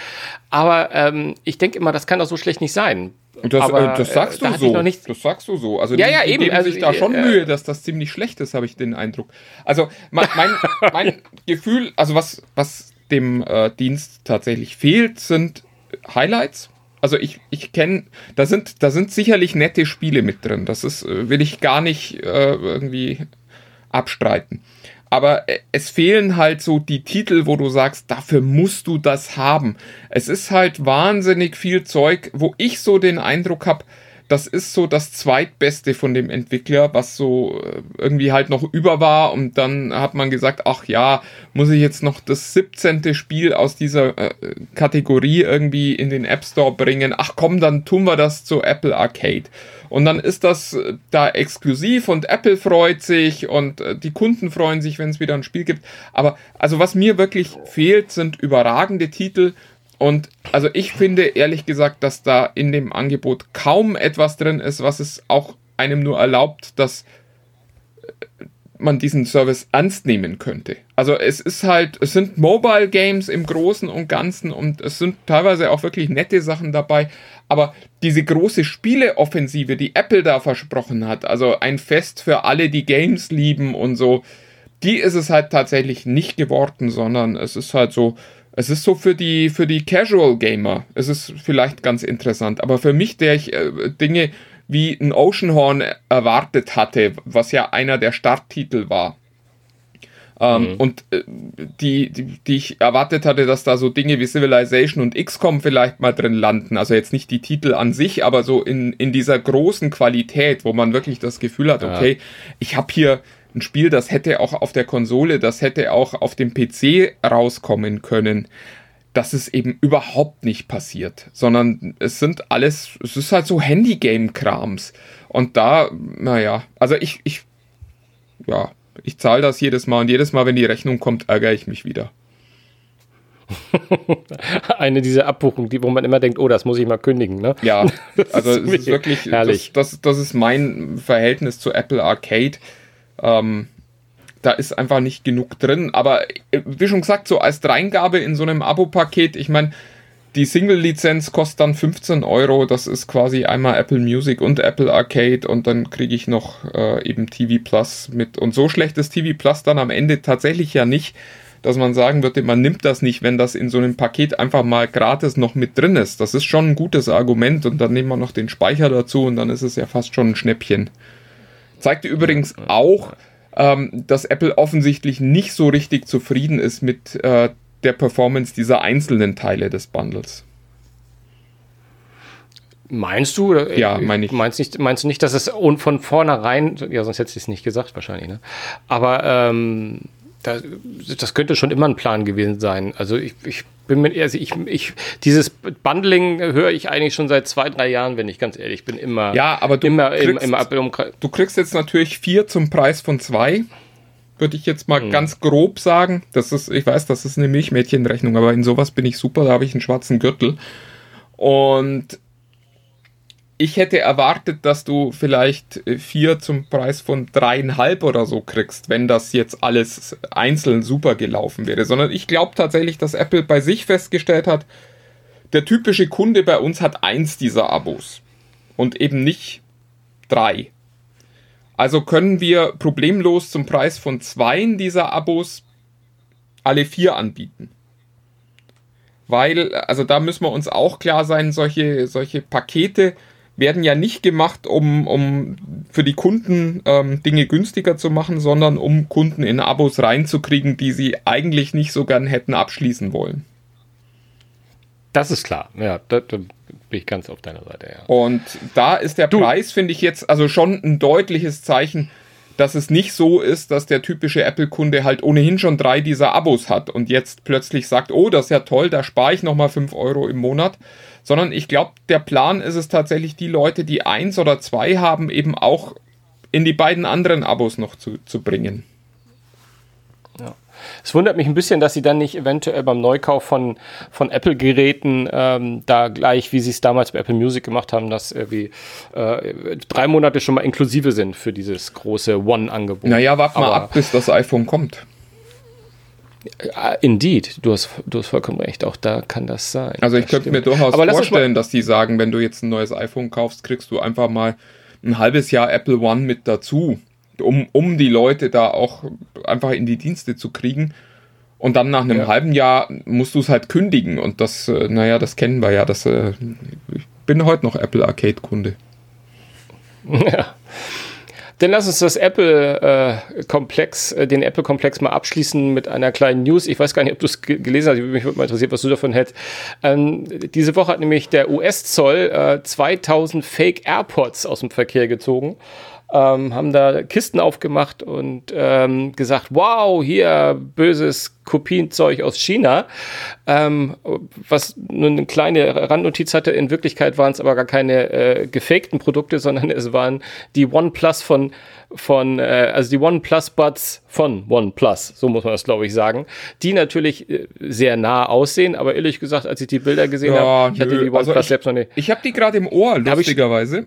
Speaker 5: Aber ähm, ich denke immer, das kann doch so schlecht nicht sein.
Speaker 6: Das, Aber, äh, das sagst äh, du so. Das sagst du so. Also
Speaker 5: ja,
Speaker 6: die,
Speaker 5: ja,
Speaker 6: die
Speaker 5: eben.
Speaker 6: geben also, sich da schon äh, Mühe, dass das ziemlich schlecht ist, habe ich den Eindruck. Also mein, mein, mein Gefühl, also was, was dem äh, Dienst tatsächlich fehlt, sind Highlights. Also ich, ich kenne, da sind, da sind sicherlich nette Spiele mit drin. Das ist, äh, will ich gar nicht äh, irgendwie abstreiten. Aber äh, es fehlen halt so die Titel, wo du sagst, dafür musst du das haben. Es ist halt wahnsinnig viel Zeug, wo ich so den Eindruck habe, das ist so das zweitbeste von dem Entwickler, was so äh, irgendwie halt noch über war. Und dann hat man gesagt, ach ja, muss ich jetzt noch das 17. Spiel aus dieser äh, Kategorie irgendwie in den App Store bringen. Ach komm, dann tun wir das zu Apple Arcade. Und dann ist das äh, da exklusiv und Apple freut sich und äh, die Kunden freuen sich, wenn es wieder ein Spiel gibt. Aber also was mir wirklich fehlt, sind überragende Titel und also ich finde ehrlich gesagt, dass da in dem Angebot kaum etwas drin ist, was es auch einem nur erlaubt, dass äh, man diesen Service ernst nehmen könnte. Also es ist halt, es sind Mobile Games im Großen und Ganzen und es sind teilweise auch wirklich nette Sachen dabei, aber diese große Spieleoffensive, die Apple da versprochen hat, also ein Fest für alle, die Games lieben und so, die ist es halt tatsächlich nicht geworden, sondern es ist halt so, es ist so für die, für die Casual Gamer, es ist vielleicht ganz interessant, aber für mich, der ich äh, Dinge wie ein Oceanhorn erwartet hatte, was ja einer der Starttitel war, ähm, mhm. Und äh, die, die, die ich erwartet hatte, dass da so Dinge wie Civilization und XCOM vielleicht mal drin landen. Also jetzt nicht die Titel an sich, aber so in, in dieser großen Qualität, wo man wirklich das Gefühl hat, ja. okay, ich habe hier ein Spiel, das hätte auch auf der Konsole, das hätte auch auf dem PC rauskommen können. Das ist eben überhaupt nicht passiert, sondern es sind alles, es ist halt so Handy-Game-Krams. Und da, naja, also ich, ich, ja, ich zahle das jedes Mal und jedes Mal, wenn die Rechnung kommt, ärgere ich mich wieder.
Speaker 5: Eine dieser Abbuchungen, die, wo man immer denkt, oh, das muss ich mal kündigen, ne?
Speaker 6: Ja, also es ist wirklich, herrlich. Das, das, das ist mein Verhältnis zu Apple Arcade. Ähm, da ist einfach nicht genug drin. Aber äh, wie schon gesagt, so als Dreingabe in so einem Abo-Paket, ich meine, die Single-Lizenz kostet dann 15 Euro. Das ist quasi einmal Apple Music und Apple Arcade und dann kriege ich noch äh, eben TV Plus mit. Und so schlecht ist TV Plus dann am Ende tatsächlich ja nicht, dass man sagen würde, man nimmt das nicht, wenn das in so einem Paket einfach mal gratis noch mit drin ist. Das ist schon ein gutes Argument und dann nehmen wir noch den Speicher dazu und dann ist es ja fast schon ein Schnäppchen. Zeigte übrigens auch, ähm, dass Apple offensichtlich nicht so richtig zufrieden ist mit äh, der Performance dieser einzelnen Teile des Bundles.
Speaker 5: Meinst du?
Speaker 6: Ja, meine ich.
Speaker 5: Meinst, nicht, meinst du nicht, dass es von vornherein, ja, sonst hätte ich es nicht gesagt wahrscheinlich, ne? Aber ähm, das, das könnte schon immer ein Plan gewesen sein. Also ich, ich bin mir, also ich, ich, dieses Bundling höre ich eigentlich schon seit zwei, drei Jahren, wenn ich ganz ehrlich bin, immer.
Speaker 6: Ja, aber du,
Speaker 5: immer
Speaker 6: kriegst,
Speaker 5: im, im
Speaker 6: du kriegst jetzt natürlich vier zum Preis von zwei würde ich jetzt mal mhm. ganz grob sagen. Das ist, ich weiß, das ist eine Milchmädchenrechnung, aber in sowas bin ich super, da habe ich einen schwarzen Gürtel. Und ich hätte erwartet, dass du vielleicht vier zum Preis von dreieinhalb oder so kriegst, wenn das jetzt alles einzeln super gelaufen wäre. Sondern ich glaube tatsächlich, dass Apple bei sich festgestellt hat, der typische Kunde bei uns hat eins dieser Abos und eben nicht drei. Also können wir problemlos zum Preis von zwei dieser Abos alle vier anbieten. Weil, also da müssen wir uns auch klar sein, solche, solche Pakete werden ja nicht gemacht, um, um für die Kunden ähm, Dinge günstiger zu machen, sondern um Kunden in Abos reinzukriegen, die sie eigentlich nicht so gern hätten abschließen wollen.
Speaker 5: Das ist klar, ja, da, da bin ich ganz auf deiner Seite, ja.
Speaker 6: Und da ist der du. Preis, finde ich jetzt, also schon ein deutliches Zeichen, dass es nicht so ist, dass der typische Apple-Kunde halt ohnehin schon drei dieser Abos hat und jetzt plötzlich sagt, oh, das ist ja toll, da spare ich nochmal fünf Euro im Monat, sondern ich glaube, der Plan ist es tatsächlich, die Leute, die eins oder zwei haben, eben auch in die beiden anderen Abos noch zu, zu bringen.
Speaker 5: Es wundert mich ein bisschen, dass sie dann nicht eventuell beim Neukauf von, von Apple-Geräten ähm, da gleich, wie sie es damals bei Apple Music gemacht haben, dass irgendwie äh, drei Monate schon mal inklusive sind für dieses große One-Angebot.
Speaker 6: Naja, warte mal ab, bis das iPhone kommt.
Speaker 5: Uh, indeed, du hast, du hast vollkommen recht, auch da kann das sein.
Speaker 6: Also ich könnte mir durchaus Aber vorstellen, dass die sagen, wenn du jetzt ein neues iPhone kaufst, kriegst du einfach mal ein halbes Jahr Apple One mit dazu um, um die Leute da auch einfach in die Dienste zu kriegen. Und dann nach einem ja. halben Jahr musst du es halt kündigen. Und das, äh, naja, das kennen wir ja. Das, äh, ich bin heute noch Apple Arcade-Kunde.
Speaker 5: Ja. Dann lass uns das Apple-Komplex, äh, den Apple-Komplex mal abschließen mit einer kleinen News. Ich weiß gar nicht, ob du es gelesen hast. Mich würde mal interessiert, was du davon hältst. Ähm, diese Woche hat nämlich der US-Zoll äh, 2000 Fake AirPods aus dem Verkehr gezogen ähm, haben da Kisten aufgemacht und ähm, gesagt, wow, hier böses Kopienzeug aus China, ähm, was nur eine kleine Randnotiz hatte. In Wirklichkeit waren es aber gar keine äh, gefakten Produkte, sondern es waren die OnePlus von von, äh, also die OnePlus Buds von OnePlus, so muss man das glaube ich sagen, die natürlich äh, sehr nah aussehen, aber ehrlich gesagt, als ich die Bilder gesehen ja, habe, ich hatte die
Speaker 6: OnePlus also ich, selbst noch nicht. Ich habe die gerade im Ohr, lustigerweise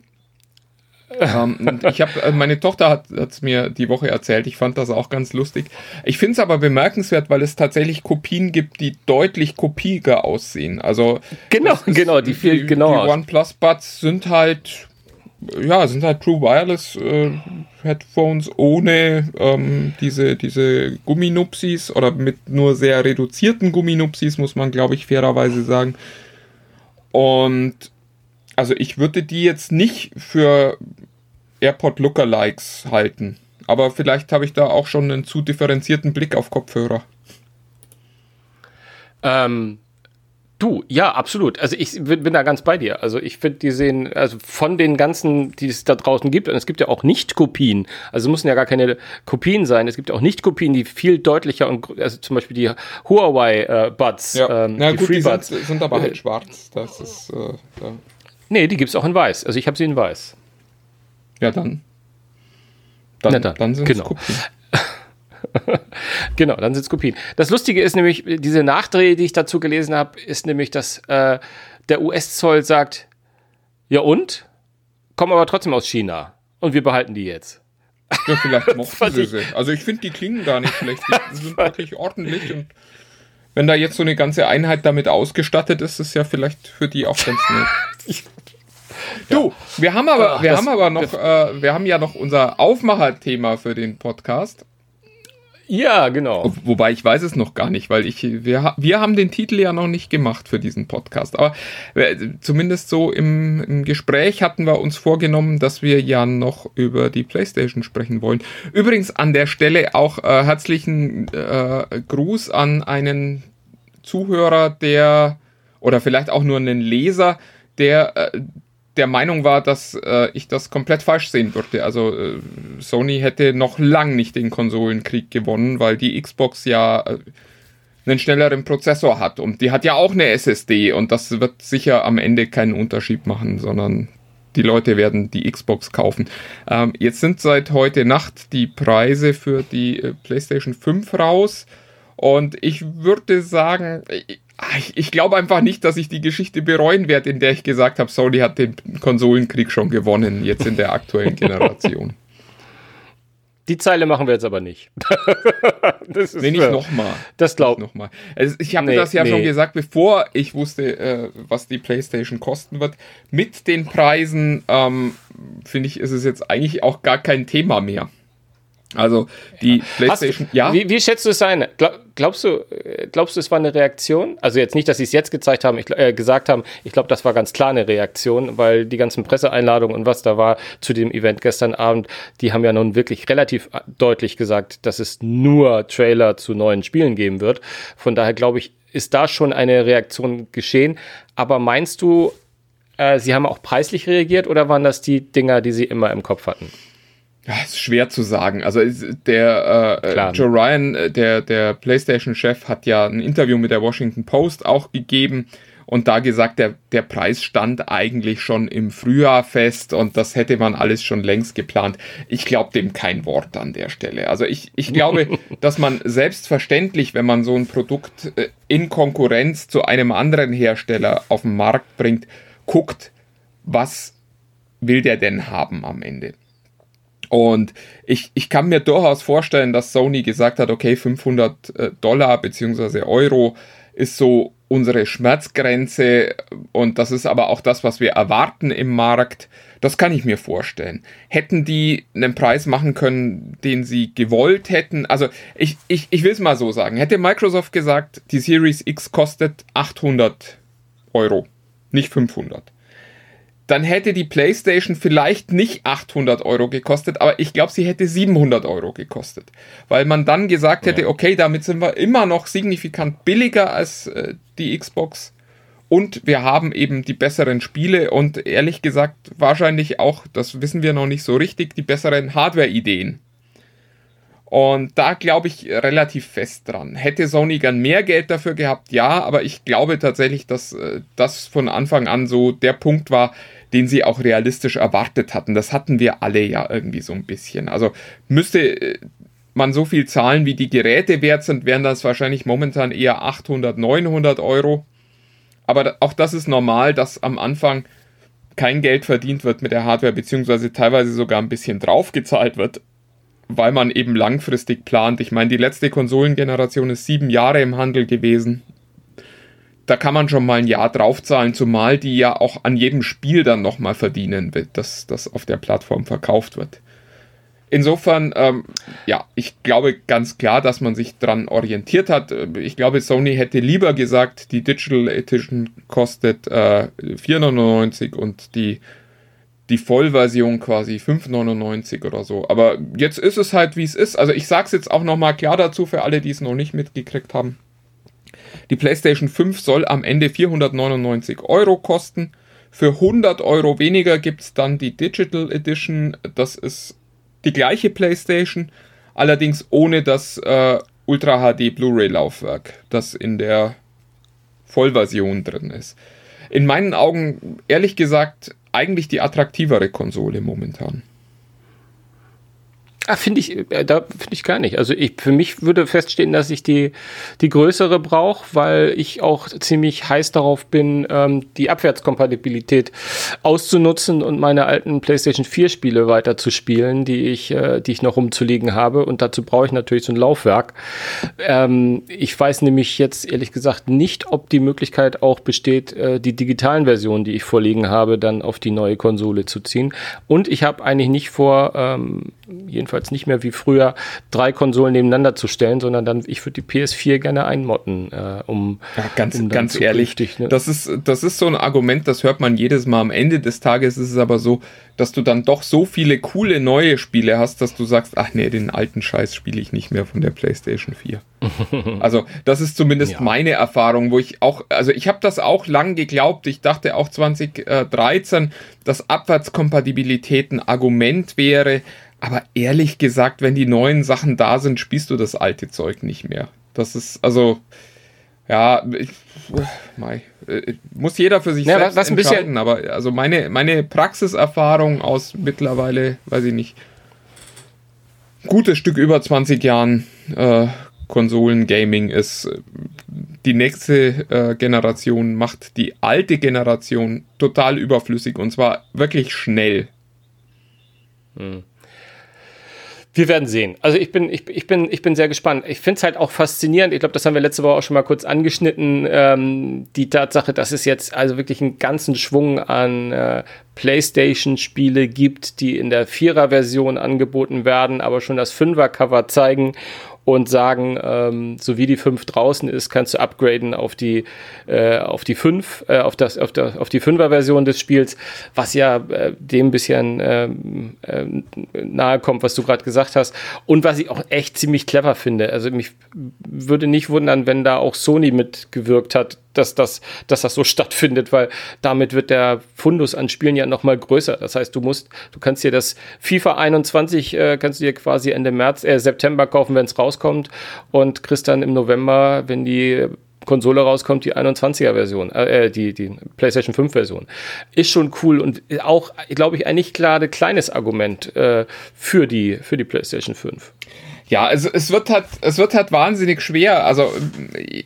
Speaker 6: ähm, ich habe, äh, meine Tochter hat es mir die Woche erzählt. Ich fand das auch ganz lustig. Ich finde es aber bemerkenswert, weil es tatsächlich Kopien gibt, die deutlich kopiger aussehen. Also
Speaker 5: genau, ist, genau, die viel
Speaker 6: die,
Speaker 5: genau.
Speaker 6: Die OnePlus Buds sind halt, ja, sind halt True Wireless äh, Headphones ohne ähm, diese diese Gumminupsis oder mit nur sehr reduzierten Gumminupsis muss man, glaube ich, fairerweise sagen. Und also ich würde die jetzt nicht für AirPod Lookalikes halten. Aber vielleicht habe ich da auch schon einen zu differenzierten Blick auf Kopfhörer.
Speaker 5: Ähm, du, ja, absolut. Also ich bin da ganz bei dir. Also ich finde, die sehen, also von den ganzen, die es da draußen gibt, und es gibt ja auch Nicht-Kopien, also müssen ja gar keine Kopien sein. Es gibt ja auch Nicht-Kopien, die viel deutlicher und also zum Beispiel die Huawei äh, Buds,
Speaker 6: ja. ähm, Na, die gut, Free die sind, sind, aber halt schwarz. Das ist äh,
Speaker 5: da. Nee, die gibt es auch in weiß. Also ich habe sie in weiß.
Speaker 6: Ja, dann. Dann,
Speaker 5: Na dann, dann
Speaker 6: sind
Speaker 5: genau. Kopien. genau, dann sind es Kopien. Das Lustige ist nämlich, diese Nachdreh, die ich dazu gelesen habe, ist nämlich, dass äh, der US-Zoll sagt, ja und? Kommen aber trotzdem aus China. Und wir behalten die jetzt.
Speaker 6: Ja, vielleicht mochten sie sie. Also ich finde, die klingen gar nicht schlecht. Die sind wirklich ordentlich und wenn da jetzt so eine ganze Einheit damit ausgestattet ist, ist ja vielleicht für die auch ganz nett. Du, wir haben aber, wir
Speaker 5: das-
Speaker 6: haben aber noch, äh, wir haben ja noch unser Aufmacherthema für den Podcast.
Speaker 5: Ja, genau.
Speaker 6: Wobei ich weiß es noch gar nicht, weil ich, wir, wir haben den Titel ja noch nicht gemacht für diesen Podcast. Aber äh, zumindest so im, im Gespräch hatten wir uns vorgenommen, dass wir ja noch über die PlayStation sprechen wollen. Übrigens an der Stelle auch äh, herzlichen äh, Gruß an einen Zuhörer, der, oder vielleicht auch nur einen Leser, der äh, der Meinung war, dass äh, ich das komplett falsch sehen würde. Also äh, Sony hätte noch lang nicht den Konsolenkrieg gewonnen, weil die Xbox ja äh, einen schnelleren Prozessor hat und die hat ja auch eine SSD und das wird sicher am Ende keinen Unterschied machen, sondern die Leute werden die Xbox kaufen. Ähm, jetzt sind seit heute Nacht die Preise für die äh, PlayStation 5 raus und ich würde sagen, ich, ich, ich glaube einfach nicht, dass ich die Geschichte bereuen werde, in der ich gesagt habe, Sony hat den Konsolenkrieg schon gewonnen, jetzt in der aktuellen Generation.
Speaker 5: Die Zeile machen wir jetzt aber nicht. das ist
Speaker 6: Nee, nicht nochmal.
Speaker 5: Das glaub-
Speaker 6: nochmal. Also ich habe
Speaker 5: Nee,
Speaker 6: das ja
Speaker 5: nee.
Speaker 6: schon gesagt, bevor ich wusste, äh, was die PlayStation kosten wird. Mit den Preisen, ähm, finde ich, ist es jetzt eigentlich auch gar kein Thema mehr. Also die
Speaker 5: Hast,
Speaker 6: PlayStation, ja.
Speaker 5: Wie, wie schätzt du es ein? Glaub, glaubst du, äh, glaubst du, es war eine Reaktion? Also jetzt nicht, dass sie es jetzt gezeigt haben, ich, äh, gesagt haben. Ich glaube, das war ganz klar eine Reaktion, weil die ganzen Presseeinladungen und was da war zu dem Event gestern Abend, die haben ja nun wirklich relativ äh, deutlich gesagt, dass es nur Trailer zu neuen Spielen geben wird. Von daher glaube ich, ist da schon eine Reaktion geschehen. Aber meinst du, äh, sie haben auch preislich reagiert oder waren das die Dinger, die sie immer im Kopf hatten?
Speaker 6: Ja, ist schwer zu sagen. Also der äh. Joe Ryan, äh, der, der PlayStation-Chef, hat ja ein Interview mit der Washington Post auch gegeben und da gesagt, der, der Preis stand eigentlich schon im Frühjahr fest und das hätte man alles schon längst geplant. Ich glaube dem kein Wort an der Stelle. Also ich, ich glaube, dass man selbstverständlich, wenn man so ein Produkt äh, in Konkurrenz zu einem anderen Hersteller auf den Markt bringt, guckt, was will der denn haben am Ende. Und ich, ich kann mir durchaus vorstellen, dass Sony gesagt hat, okay, 500 äh, Dollar beziehungsweise Euro ist so unsere Schmerzgrenze und das ist aber auch das, was wir erwarten im Markt. Das kann ich mir vorstellen. Hätten die einen Preis machen können, den sie gewollt hätten, also ich, ich, ich will es mal so sagen, hätte Microsoft gesagt, die Series X kostet 800 Euro, nicht 500 dann hätte die PlayStation vielleicht nicht 800 Euro gekostet, aber ich glaube, sie hätte 700 Euro gekostet. Weil man dann gesagt hätte, okay, damit sind wir immer noch signifikant billiger als äh, die Xbox. Und wir haben eben die besseren Spiele und ehrlich gesagt wahrscheinlich auch, das wissen wir noch nicht so richtig, die besseren Hardware-Ideen. Und da glaube ich relativ fest dran. Hätte Sony gern mehr Geld dafür gehabt, ja, aber ich glaube tatsächlich, dass äh, das von Anfang an so der Punkt war, den sie auch realistisch erwartet hatten. Das hatten wir alle ja irgendwie so ein bisschen. Also müsste äh, man so viel zahlen, wie die Geräte wert sind, wären das wahrscheinlich momentan eher 800, 900 Euro. Aber auch das ist normal, dass am Anfang kein Geld verdient wird mit der Hardware, beziehungsweise teilweise sogar ein bisschen draufgezahlt wird, weil man eben langfristig plant. Ich meine, die letzte Konsolengeneration ist sieben Jahre im Handel gewesen. Da kann man schon mal ein Jahr draufzahlen, zumal die ja auch an jedem Spiel dann nochmal verdienen wird, das, das auf der Plattform verkauft wird. Insofern, ähm, ja, ich glaube ganz klar, dass man sich dran orientiert hat. Ich glaube, Sony hätte lieber gesagt, die Digital Edition kostet äh, 4,99 und die, die Vollversion quasi 5,99 oder so. Aber jetzt ist es halt, wie es ist. Also ich sage es jetzt auch nochmal klar dazu für alle, die es noch nicht mitgekriegt haben. Die PlayStation 5 soll am Ende 499 Euro kosten. Für 100 Euro weniger gibt es dann die Digital Edition. Das ist die gleiche PlayStation, allerdings ohne das äh, Ultra HD Blu-ray Laufwerk, das in der Vollversion drin ist. In meinen Augen, ehrlich gesagt, eigentlich die attraktivere Konsole momentan.
Speaker 5: Ah, finde ich, äh, da finde ich gar nicht. Also ich, für mich würde feststehen, dass ich die, die größere brauche, weil ich auch ziemlich heiß darauf bin, ähm, die Abwärtskompatibilität auszunutzen und meine alten PlayStation 4 Spiele weiter zu spielen, die ich, äh, die ich noch rumzulegen habe. Und dazu brauche ich natürlich so ein Laufwerk. Ähm, ich weiß nämlich jetzt ehrlich gesagt nicht, ob die Möglichkeit auch besteht, äh, die digitalen Versionen, die ich vorliegen habe, dann auf die neue Konsole zu ziehen. Und ich habe eigentlich nicht vor, ähm, jedenfalls nicht mehr wie früher, drei Konsolen nebeneinander zu stellen, sondern dann, ich würde die PS4 gerne einmotten, äh, um,
Speaker 6: ja, ganz,
Speaker 5: um
Speaker 6: ganz ehrlich, ne? das, ist, das ist so ein Argument, das hört man jedes Mal. Am Ende des Tages ist es aber so, dass du dann doch so viele coole neue Spiele hast, dass du sagst, ach nee, den alten Scheiß spiele ich nicht mehr von der PlayStation 4. also das ist zumindest ja. meine Erfahrung, wo ich auch, also ich habe das auch lang geglaubt. Ich dachte auch 2013, dass Abwärtskompatibilität ein Argument wäre. Aber ehrlich gesagt, wenn die neuen Sachen da sind, spielst du das alte Zeug nicht mehr. Das ist, also, ja, ich, mei, äh, muss jeder für sich ja, selbst was entscheiden. Bisschen, aber also meine, meine Praxiserfahrung aus mittlerweile, weiß ich nicht, gutes Stück über 20 Jahren äh, Konsolen-Gaming ist, die nächste äh, Generation macht die alte Generation total überflüssig und zwar wirklich schnell.
Speaker 5: Hm. Wir werden sehen. Also ich bin, ich, ich bin, ich bin sehr gespannt. Ich finde es halt auch faszinierend. Ich glaube, das haben wir letzte Woche auch schon mal kurz angeschnitten. Ähm, die Tatsache, dass es jetzt also wirklich einen ganzen Schwung an äh, PlayStation-Spiele gibt, die in der Vierer-Version angeboten werden, aber schon das Fünfer-Cover zeigen und sagen, ähm, so wie die 5 draußen ist, kannst du upgraden auf die, äh, auf die 5, äh, auf, das, auf, der, auf die 5er Version des Spiels, was ja äh, dem ein bisschen ähm, äh, nahe kommt, was du gerade gesagt hast. Und was ich auch echt ziemlich clever finde. Also mich würde nicht wundern, wenn da auch Sony mitgewirkt hat, dass das, dass das so stattfindet, weil damit wird der Fundus an Spielen ja nochmal größer. Das heißt, du musst, du kannst dir das FIFA 21 äh, kannst du dir quasi Ende März, äh, September kaufen, wenn es rauskommt und kriegst dann im November, wenn die Konsole rauskommt, die 21er Version, äh, die, die PlayStation 5 Version. Ist schon cool und auch, glaube ich, ein nicht gerade kleines Argument äh, für, die, für die PlayStation 5.
Speaker 6: Ja, also es wird halt, es wird halt wahnsinnig schwer. Also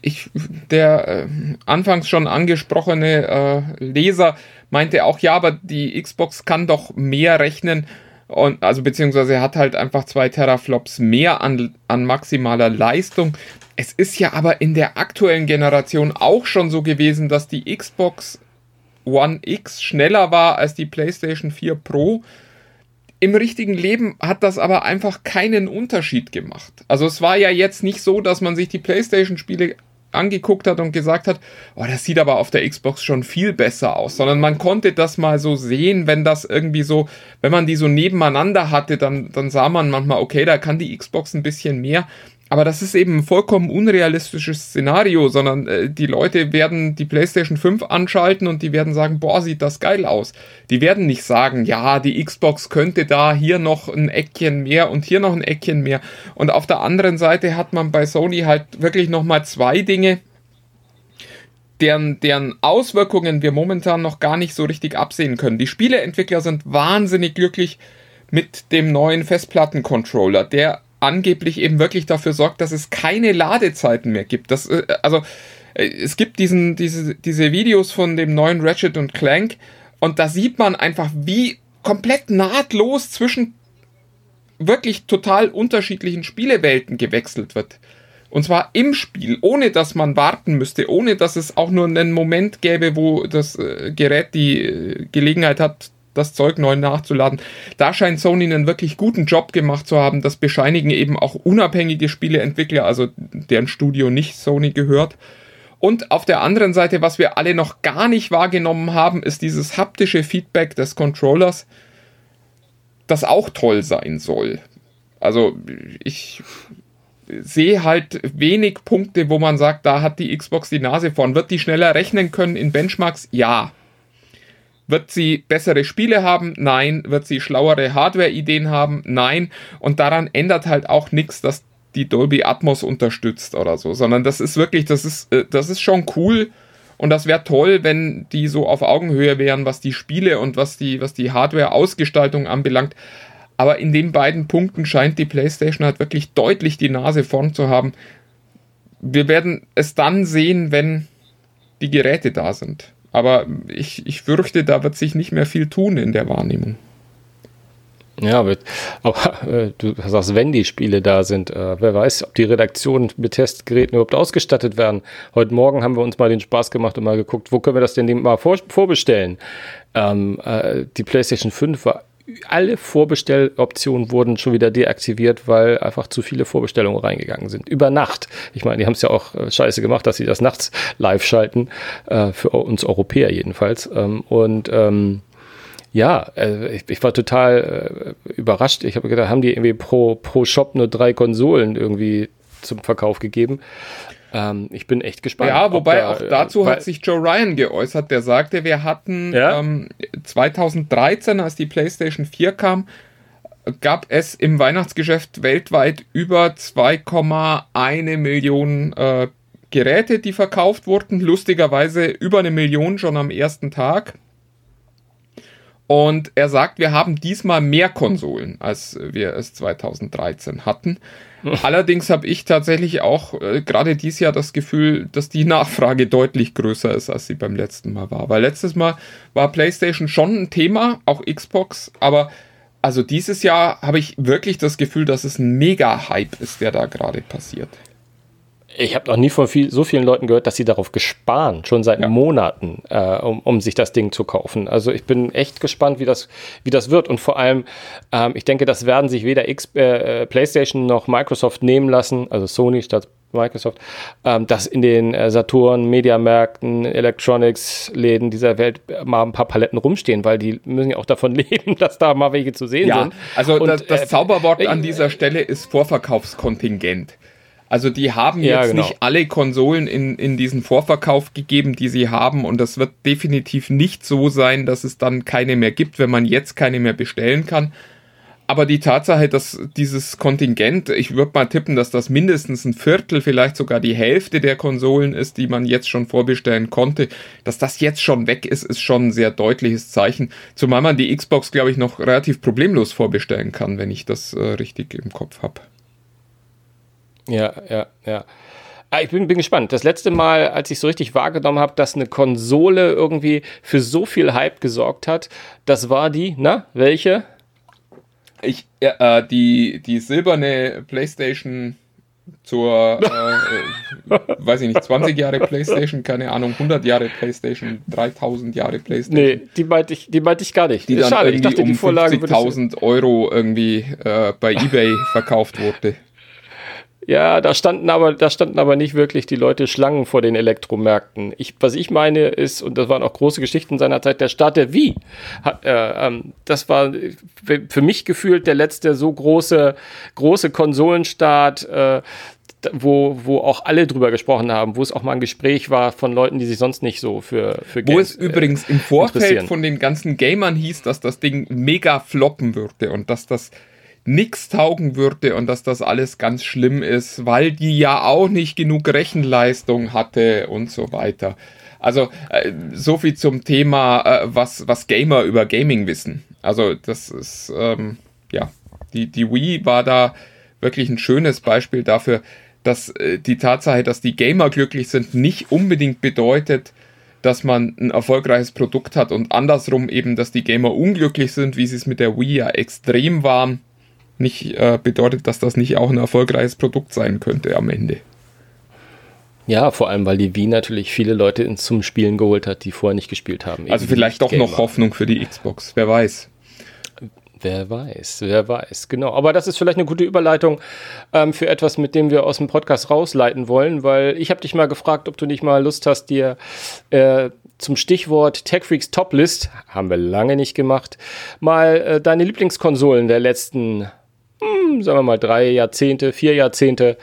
Speaker 6: ich, der äh, anfangs schon angesprochene äh, Leser meinte auch, ja, aber die Xbox kann doch mehr rechnen und also beziehungsweise hat halt einfach zwei Teraflops mehr an, an maximaler Leistung. Es ist ja aber in der aktuellen Generation auch schon so gewesen, dass die Xbox One X schneller war als die PlayStation 4 Pro. Im richtigen Leben hat das aber einfach keinen Unterschied gemacht. Also es war ja jetzt nicht so, dass man sich die PlayStation-Spiele angeguckt hat und gesagt hat, oh, das sieht aber auf der Xbox schon viel besser aus, sondern man konnte das mal so sehen, wenn das irgendwie so, wenn man die so nebeneinander hatte, dann, dann sah man manchmal, okay, da kann die Xbox ein bisschen mehr, aber das ist eben ein vollkommen unrealistisches Szenario, sondern äh, die Leute werden die PlayStation 5 anschalten und die werden sagen, boah, sieht das geil aus. Die werden nicht sagen, ja, die Xbox könnte da hier noch ein Eckchen mehr und hier noch ein Eckchen mehr. Und auf der anderen Seite hat man bei Sony halt wirklich nochmal zwei Dinge, deren, deren Auswirkungen wir momentan noch gar nicht so richtig absehen können. Die Spieleentwickler sind wahnsinnig glücklich mit dem neuen Festplattencontroller, der angeblich eben wirklich dafür sorgt, dass es keine Ladezeiten mehr gibt. Das, äh, also äh, es gibt diesen, diese, diese Videos von dem neuen Ratchet und Clank und da sieht man einfach, wie komplett nahtlos zwischen wirklich total unterschiedlichen Spielewelten gewechselt wird. Und zwar im Spiel, ohne dass man warten müsste, ohne dass es auch nur einen Moment gäbe, wo das äh, Gerät die Gelegenheit hat, das Zeug neu nachzuladen. Da scheint Sony einen wirklich guten Job gemacht zu haben. Das bescheinigen eben auch unabhängige Spieleentwickler, also deren Studio nicht Sony gehört. Und auf der anderen Seite, was wir alle noch gar nicht wahrgenommen haben, ist dieses haptische Feedback des Controllers, das auch toll sein soll. Also ich sehe halt wenig Punkte, wo man sagt, da hat die Xbox die Nase vorn. Wird die schneller rechnen können in Benchmarks? Ja. Wird sie bessere Spiele haben? Nein. Wird sie schlauere Hardware-Ideen haben? Nein. Und daran ändert halt auch nichts, dass die Dolby Atmos unterstützt oder so, sondern das ist wirklich, das ist, äh, das ist schon cool und das wäre toll, wenn die so auf Augenhöhe wären, was die Spiele und was die, was die Hardware-Ausgestaltung anbelangt. Aber in den beiden Punkten scheint die PlayStation halt wirklich deutlich die Nase vorn zu haben. Wir werden es dann sehen, wenn die Geräte da sind. Aber ich, ich fürchte, da wird sich nicht mehr viel tun in der Wahrnehmung.
Speaker 5: Ja, aber, aber äh, du sagst, wenn die Spiele da sind, äh, wer weiß, ob die Redaktionen mit Testgeräten überhaupt ausgestattet werden. Heute Morgen haben wir uns mal den Spaß gemacht und mal geguckt, wo können wir das denn mal vor, vorbestellen. Ähm, äh, die PlayStation 5 war alle Vorbestelloptionen wurden schon wieder deaktiviert, weil einfach zu viele Vorbestellungen reingegangen sind. Über Nacht. Ich meine, die haben es ja auch äh, scheiße gemacht, dass sie das nachts live schalten, äh, für uns Europäer jedenfalls. Ähm, und ähm, ja, äh, ich, ich, war total äh, überrascht. Ich habe gedacht, haben die irgendwie pro, pro Shop nur drei Konsolen irgendwie zum Verkauf gegeben. Ähm, ich bin echt gespannt.
Speaker 6: Ja, wobei da, auch dazu hat sich Joe Ryan geäußert, der sagte, wir hatten ja? ähm, 2013, als die PlayStation 4 kam, gab es im Weihnachtsgeschäft weltweit über 2,1 Millionen äh, Geräte, die verkauft wurden. Lustigerweise über eine Million schon am ersten Tag. Und er sagt, wir haben diesmal mehr Konsolen, als wir es 2013 hatten. Allerdings habe ich tatsächlich auch äh, gerade dieses Jahr das Gefühl, dass die Nachfrage deutlich größer ist, als sie beim letzten Mal war. Weil letztes Mal war PlayStation schon ein Thema, auch Xbox, aber also dieses Jahr habe ich wirklich das Gefühl, dass es ein Mega-Hype ist, der da gerade passiert.
Speaker 5: Ich habe noch nie von viel, so vielen Leuten gehört, dass sie darauf gesparen, schon seit ja. Monaten, äh, um, um sich das Ding zu kaufen. Also ich bin echt gespannt, wie das, wie das wird. Und vor allem, ähm, ich denke, das werden sich weder X, äh, PlayStation noch Microsoft nehmen lassen, also Sony statt Microsoft, ähm, dass in den äh, Saturn, Mediamärkten, Electronics-Läden dieser Welt mal ein paar Paletten rumstehen, weil die müssen ja auch davon leben, dass da mal welche zu sehen ja, sind.
Speaker 6: Also Und, das, das äh, Zauberwort an dieser Stelle ist Vorverkaufskontingent. Also die haben ja, jetzt genau. nicht alle Konsolen in, in diesen Vorverkauf gegeben, die sie haben. Und das wird definitiv nicht so sein, dass es dann keine mehr gibt, wenn man jetzt keine mehr bestellen kann. Aber die Tatsache, dass dieses Kontingent, ich würde mal tippen, dass das mindestens ein Viertel, vielleicht sogar die Hälfte der Konsolen ist, die man jetzt schon vorbestellen konnte, dass das jetzt schon weg ist, ist schon ein sehr deutliches Zeichen. Zumal man die Xbox, glaube ich, noch relativ problemlos vorbestellen kann, wenn ich das äh, richtig im Kopf habe.
Speaker 5: Ja, ja, ja. Ah, ich bin, bin gespannt. Das letzte Mal, als ich so richtig wahrgenommen habe, dass eine Konsole irgendwie für so viel Hype gesorgt hat, das war die, na, welche?
Speaker 6: Ich, ja, äh, die, die silberne PlayStation zur, äh, äh weiß ich nicht, 20 Jahre PlayStation, keine Ahnung, 100 Jahre PlayStation, 3000 Jahre PlayStation. Nee,
Speaker 5: die meinte ich, die meinte ich gar nicht.
Speaker 6: Die dann Schade, irgendwie ich dachte, um 50.000 Euro irgendwie äh, bei Ebay verkauft wurde.
Speaker 5: Ja, da standen aber, da standen aber nicht wirklich die Leute Schlangen vor den Elektromärkten. Ich, was ich meine ist, und das waren auch große Geschichten seiner Zeit, der Start der Wii. Hat, äh, ähm, das war für mich gefühlt der letzte so große, große Konsolenstart, äh, wo, wo auch alle drüber gesprochen haben, wo es auch mal ein Gespräch war von Leuten, die sich sonst nicht so für, für
Speaker 6: Wo Games, es übrigens im Vorfeld von den ganzen Gamern hieß, dass das Ding mega floppen würde und dass das nichts taugen würde und dass das alles ganz schlimm ist, weil die ja auch nicht genug Rechenleistung hatte und so weiter. Also äh, so viel zum Thema, äh, was, was Gamer über Gaming wissen. Also das ist, ähm, ja, die, die Wii war da wirklich ein schönes Beispiel dafür, dass äh, die Tatsache, dass die Gamer glücklich sind, nicht unbedingt bedeutet, dass man ein erfolgreiches Produkt hat und andersrum eben, dass die Gamer unglücklich sind, wie sie es mit der Wii ja extrem waren nicht äh, bedeutet, dass das nicht auch ein erfolgreiches Produkt sein könnte am Ende.
Speaker 5: Ja, vor allem, weil die Wii natürlich viele Leute zum Spielen geholt hat, die vorher nicht gespielt haben.
Speaker 6: Also vielleicht doch noch Hoffnung für die Xbox, wer weiß.
Speaker 5: Wer weiß, wer weiß, genau. Aber das ist vielleicht eine gute Überleitung ähm, für etwas, mit dem wir aus dem Podcast rausleiten wollen, weil ich habe dich mal gefragt, ob du nicht mal Lust hast, dir äh, zum Stichwort TechFreaks Toplist, haben wir lange nicht gemacht, mal äh, deine Lieblingskonsolen der letzten hm, sagen wir mal, drei Jahrzehnte, vier Jahrzehnte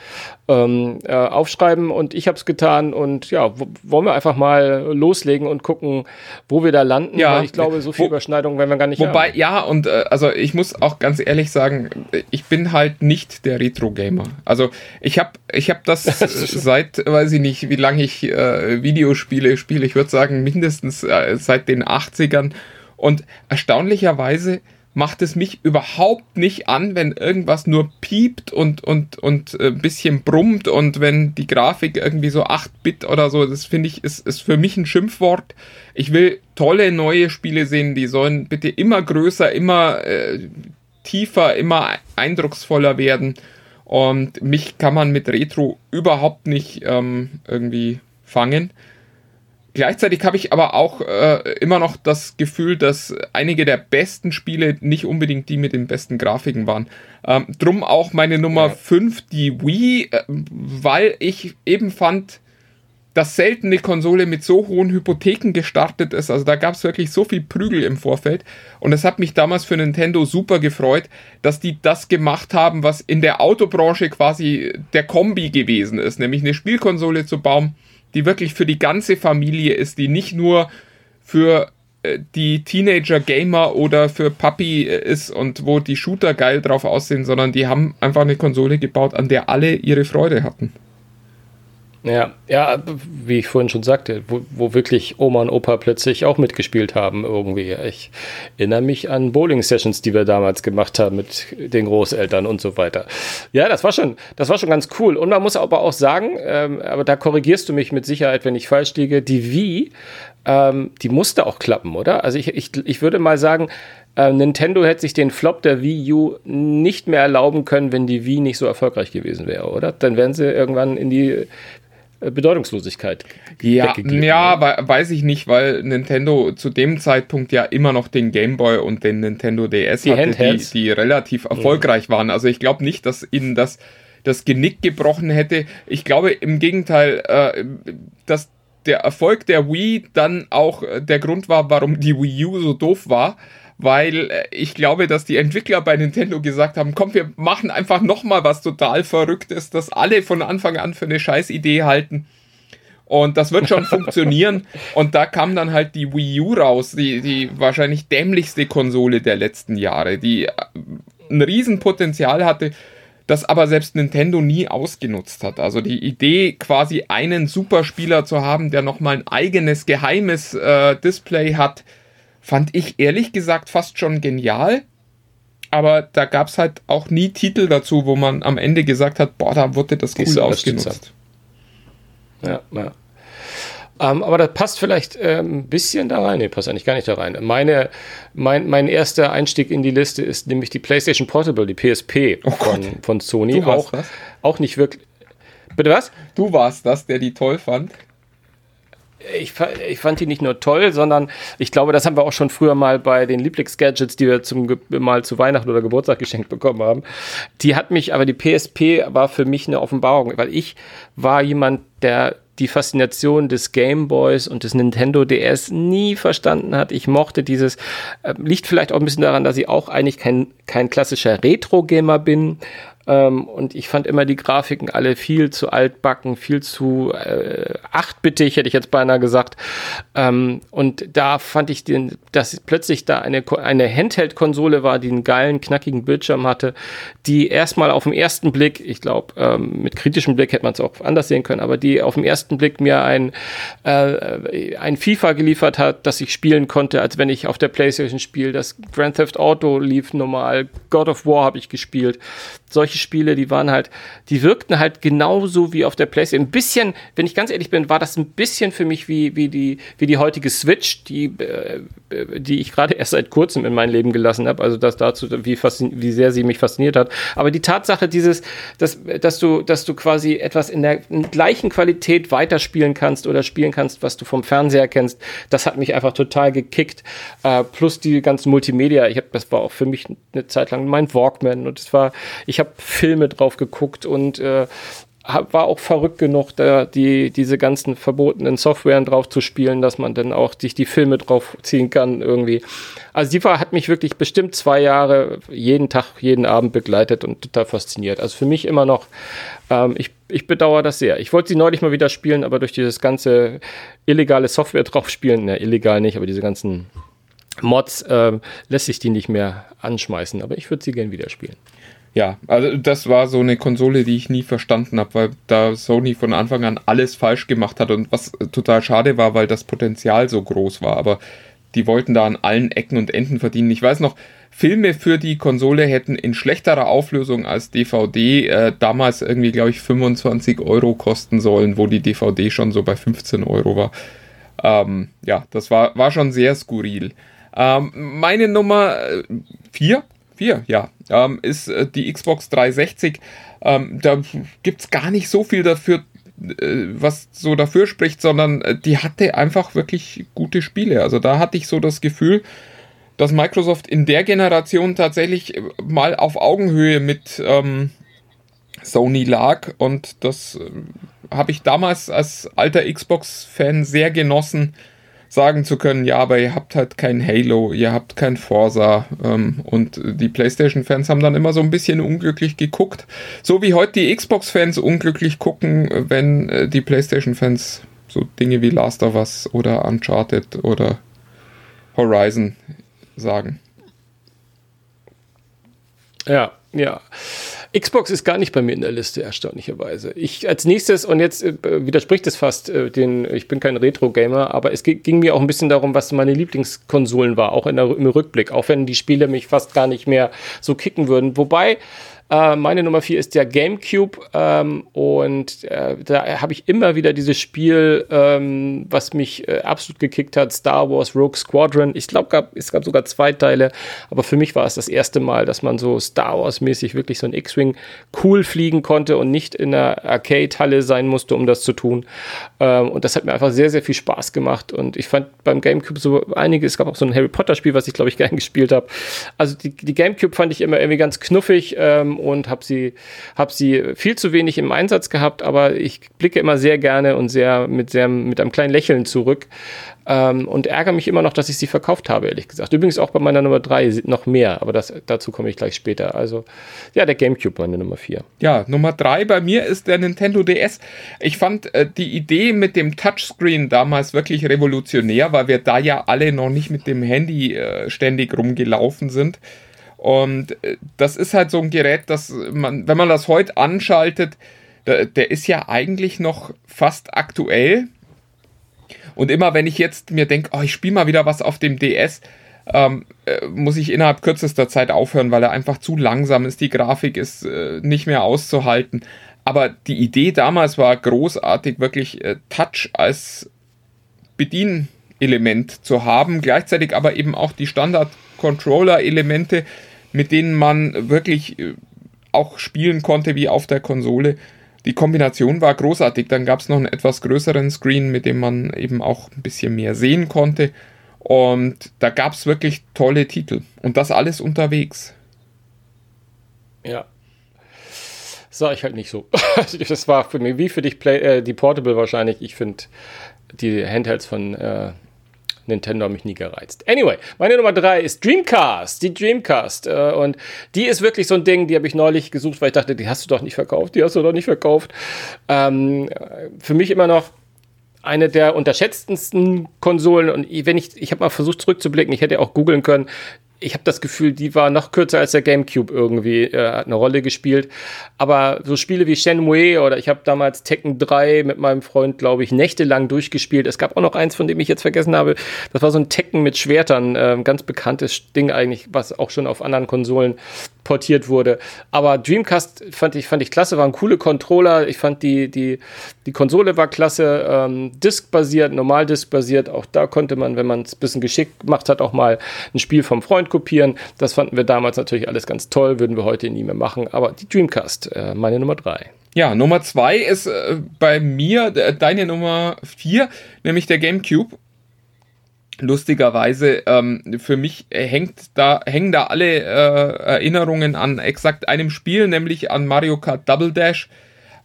Speaker 5: ähm, äh, aufschreiben. Und ich habe es getan. Und ja, wollen wir einfach mal loslegen und gucken, wo wir da landen,
Speaker 6: ja,
Speaker 5: weil ich glaube, so viel wo, Überschneidung werden wir gar nicht
Speaker 6: Wobei, haben. ja, und äh, also ich muss auch ganz ehrlich sagen, ich bin halt nicht der Retro-Gamer. Also ich habe ich hab das seit, weiß ich nicht, wie lange ich äh, Videospiele spiele, ich würde sagen mindestens äh, seit den 80ern und erstaunlicherweise macht es mich überhaupt nicht an, wenn irgendwas nur piept und, und, und ein bisschen brummt und wenn die Grafik irgendwie so 8-Bit oder so, das finde ich, ist, ist für mich ein Schimpfwort. Ich will tolle neue Spiele sehen, die sollen bitte immer größer, immer äh, tiefer, immer eindrucksvoller werden. Und mich kann man mit Retro überhaupt nicht ähm, irgendwie fangen. Gleichzeitig habe ich aber auch äh, immer noch das Gefühl, dass einige der besten Spiele nicht unbedingt die mit den besten Grafiken waren. Ähm, drum auch meine Nummer 5, ja. die Wii, äh, weil ich eben fand, dass selten eine Konsole mit so hohen Hypotheken gestartet ist. Also da gab es wirklich so viel Prügel im Vorfeld. Und es hat mich damals für Nintendo super gefreut, dass die das gemacht haben, was in der Autobranche quasi der Kombi gewesen ist. Nämlich eine Spielkonsole zu bauen, die wirklich für die ganze Familie ist, die nicht nur für äh, die Teenager-Gamer oder für Papi äh, ist und wo die Shooter geil drauf aussehen, sondern die haben einfach eine Konsole gebaut, an der alle ihre Freude hatten.
Speaker 5: Ja, ja, wie ich vorhin schon sagte, wo, wo, wirklich Oma und Opa plötzlich auch mitgespielt haben irgendwie. Ich erinnere mich an Bowling-Sessions, die wir damals gemacht haben mit den Großeltern und so weiter. Ja, das war schon, das war schon ganz cool. Und man muss aber auch sagen, ähm, aber da korrigierst du mich mit Sicherheit, wenn ich falsch liege, die Wii, ähm, die musste auch klappen, oder? Also ich, ich, ich würde mal sagen, äh, Nintendo hätte sich den Flop der Wii U nicht mehr erlauben können, wenn die Wii nicht so erfolgreich gewesen wäre, oder? Dann wären sie irgendwann in die Bedeutungslosigkeit.
Speaker 6: Ja, ja, weiß ich nicht, weil Nintendo zu dem Zeitpunkt ja immer noch den Game Boy und den Nintendo DS die hatte, die, die, relativ erfolgreich mhm. waren. Also ich glaube nicht, dass ihnen das das Genick gebrochen hätte. Ich glaube im Gegenteil, äh, dass der Erfolg der Wii dann auch äh, der Grund war, warum die Wii U so doof war weil äh, ich glaube, dass die Entwickler bei Nintendo gesagt haben, komm, wir machen einfach nochmal was total Verrücktes, das alle von Anfang an für eine Scheißidee halten. Und das wird schon funktionieren. Und da kam dann halt die Wii U raus, die, die wahrscheinlich dämlichste Konsole der letzten Jahre, die äh, ein Riesenpotenzial hatte, das aber selbst Nintendo nie ausgenutzt hat. Also die Idee, quasi einen Superspieler zu haben, der nochmal ein eigenes geheimes äh, Display hat, fand ich ehrlich gesagt fast schon genial. Aber da gab es halt auch nie Titel dazu, wo man am Ende gesagt hat, boah, da wurde das cool ausgenutzt.
Speaker 5: Ja, ja. Ähm, aber das passt vielleicht äh, ein bisschen da rein. Nee, passt eigentlich gar nicht da rein. Meine, mein, mein erster Einstieg in die Liste ist nämlich die PlayStation Portable, die PSP
Speaker 6: oh
Speaker 5: von, von Sony.
Speaker 6: Auch, das?
Speaker 5: auch nicht wirklich. Bitte was?
Speaker 6: Du warst das, der die toll fand
Speaker 5: ich, ich, fand die nicht nur toll, sondern ich glaube, das haben wir auch schon früher mal bei den Lieblingsgadgets, die wir zum mal zu Weihnachten oder Geburtstag geschenkt bekommen haben. Die hat mich, aber die PSP war für mich eine Offenbarung, weil ich war jemand, der die Faszination des Game Boys und des Nintendo DS nie verstanden hat. Ich mochte dieses, äh, liegt vielleicht auch ein bisschen daran, dass ich auch eigentlich kein, kein klassischer Retro-Gamer bin, ähm, und ich fand immer die Grafiken alle viel zu altbacken, viel zu äh, achtbittig, hätte ich jetzt beinahe gesagt. Ähm, und da fand ich, den, dass plötzlich da eine, eine Handheld-Konsole war, die einen geilen, knackigen Bildschirm hatte, die erstmal auf den ersten Blick, ich glaube, ähm, mit kritischem Blick hätte man es auch anders sehen können, aber die auf den ersten Blick mir ein, äh, ein FIFA geliefert hat, das ich spielen konnte, als wenn ich auf der Playstation spiele. Das Grand Theft Auto lief normal, God of War habe ich gespielt. Solche Spiele, die waren halt, die wirkten halt genauso wie auf der PlayStation. Ein bisschen, wenn ich ganz ehrlich bin, war das ein bisschen für mich wie, wie, die, wie die heutige Switch, die, äh, die ich gerade erst seit kurzem in mein Leben gelassen habe. Also das dazu, wie, wie sehr sie mich fasziniert hat. Aber die Tatsache, dieses, dass, dass, du, dass du quasi etwas in der gleichen Qualität weiterspielen kannst oder spielen kannst, was du vom Fernseher kennst, das hat mich einfach total gekickt. Äh, plus die ganzen Multimedia. Ich habe, das war auch für mich eine Zeit lang mein Walkman und es war, ich habe Filme drauf geguckt und äh, war auch verrückt genug, da die, diese ganzen verbotenen Softwaren drauf zu spielen, dass man dann auch sich die Filme drauf ziehen kann irgendwie. Also die war, hat mich wirklich bestimmt zwei Jahre jeden Tag, jeden Abend begleitet und total fasziniert. Also für mich immer noch, ähm, ich, ich bedauere das sehr. Ich wollte sie neulich mal wieder spielen, aber durch dieses ganze illegale Software drauf spielen, ne, illegal nicht, aber diese ganzen Mods äh, lässt sich die nicht mehr anschmeißen. Aber ich würde sie gern wieder spielen.
Speaker 6: Ja, also das war so eine Konsole, die ich nie verstanden habe, weil da Sony von Anfang an alles falsch gemacht hat und was total schade war, weil das Potenzial so groß war. Aber die wollten da an allen Ecken und Enden verdienen. Ich weiß noch, Filme für die Konsole hätten in schlechterer Auflösung als DVD äh, damals irgendwie, glaube ich, 25 Euro kosten sollen, wo die DVD schon so bei 15 Euro war. Ähm, ja, das war, war schon sehr skurril. Ähm, meine Nummer 4, äh, 4, ja, ähm, ist äh, die Xbox 360. Ähm, da gibt es gar nicht so viel dafür äh, was so dafür spricht, sondern äh, die hatte einfach wirklich gute Spiele. Also da hatte ich so das Gefühl, dass Microsoft in der Generation tatsächlich mal auf Augenhöhe mit ähm, Sony lag und das äh, habe ich damals als alter Xbox-Fan sehr genossen, sagen zu können, ja, aber ihr habt halt kein Halo, ihr habt kein Forza ähm, und die PlayStation-Fans haben dann immer so ein bisschen unglücklich geguckt, so wie heute die Xbox-Fans unglücklich gucken, wenn äh, die PlayStation-Fans so Dinge wie Last of Us oder Uncharted oder Horizon sagen.
Speaker 5: Ja, ja. Xbox ist gar nicht bei mir in der Liste, erstaunlicherweise. Ich als nächstes, und jetzt äh, widerspricht es fast, äh, den, ich bin kein Retro-Gamer, aber es ging mir auch ein bisschen darum, was meine Lieblingskonsolen war, auch der, im Rückblick, auch wenn die Spiele mich fast gar nicht mehr so kicken würden. Wobei, äh, meine Nummer 4 ist der GameCube ähm, und äh, da habe ich immer wieder dieses Spiel, ähm, was mich äh, absolut gekickt hat, Star Wars Rogue Squadron. Ich glaube, es gab sogar zwei Teile, aber für mich war es das erste Mal, dass man so Star Wars-mäßig wirklich so ein X-Wing cool fliegen konnte und nicht in einer Arcade-Halle sein musste, um das zu tun. Ähm, und das hat mir einfach sehr, sehr viel Spaß gemacht und ich fand beim GameCube so einige, es gab auch so ein Harry Potter-Spiel, was ich glaube ich gern gespielt habe. Also die, die GameCube fand ich immer irgendwie ganz knuffig ähm, und habe sie, hab sie viel zu wenig im Einsatz gehabt, aber ich blicke immer sehr gerne und sehr mit, sehr, mit einem kleinen Lächeln zurück ähm, und ärgere mich immer noch, dass ich sie verkauft habe, ehrlich gesagt. Übrigens auch bei meiner Nummer 3 noch mehr, aber das, dazu komme ich gleich später. Also ja, der GameCube meine Nummer 4.
Speaker 6: Ja, Nummer 3 bei mir ist der Nintendo DS. Ich fand äh, die Idee mit dem Touchscreen damals wirklich revolutionär, weil wir da ja alle noch nicht mit dem Handy äh, ständig rumgelaufen sind. Und äh, das ist halt so ein Gerät, das man, wenn man das heute anschaltet, der, der ist ja eigentlich noch fast aktuell. Und immer wenn ich jetzt mir denke, oh, ich spiele mal wieder was auf dem DS, ähm, äh, muss ich innerhalb kürzester Zeit aufhören, weil er einfach zu langsam ist. Die Grafik ist äh, nicht mehr auszuhalten. Aber die Idee damals war großartig, wirklich äh, Touch als Bedienelement zu haben, gleichzeitig aber eben auch die Standard-Controller-Elemente mit denen man wirklich äh, auch spielen konnte wie auf der Konsole. Die Kombination war großartig. Dann gab es noch einen etwas größeren Screen, mit dem man eben auch ein bisschen mehr sehen konnte. Und da gab es wirklich tolle Titel. Und das alles unterwegs.
Speaker 5: Ja. Sah ich halt nicht so. das war für mich wie für dich Play, äh, die Portable wahrscheinlich. Ich finde die Handhelds von äh, Nintendo hat mich nie gereizt. Anyway, meine Nummer drei ist Dreamcast. Die Dreamcast. Äh, und die ist wirklich so ein Ding, die habe ich neulich gesucht, weil ich dachte, die hast du doch nicht verkauft. Die hast du doch nicht verkauft. Ähm, für mich immer noch eine der unterschätztesten Konsolen und wenn ich, ich habe mal versucht zurückzublicken, ich hätte auch googeln können, ich habe das Gefühl, die war noch kürzer als der GameCube irgendwie, äh, hat eine Rolle gespielt. Aber so Spiele wie Shenmue oder ich habe damals Tekken 3 mit meinem Freund, glaube ich, nächtelang durchgespielt. Es gab auch noch eins, von dem ich jetzt vergessen habe. Das war so ein Tekken mit Schwertern, äh, ganz bekanntes Ding eigentlich, was auch schon auf anderen Konsolen portiert wurde. Aber Dreamcast fand ich, fand ich klasse, waren coole Controller. Ich fand die, die, die Konsole war klasse, ähm, Disk-basiert, normal Disk-basiert. Auch da konnte man, wenn man es ein bisschen geschickt gemacht hat, auch mal ein Spiel vom Freund kopieren. Das fanden wir damals natürlich alles ganz toll, würden wir heute nie mehr machen. Aber die Dreamcast, äh, meine Nummer drei.
Speaker 6: Ja, Nummer zwei ist äh, bei mir äh, deine Nummer vier, nämlich der GameCube lustigerweise ähm, für mich hängt da hängen da alle äh, Erinnerungen an exakt einem Spiel, nämlich an Mario Kart Double Dash,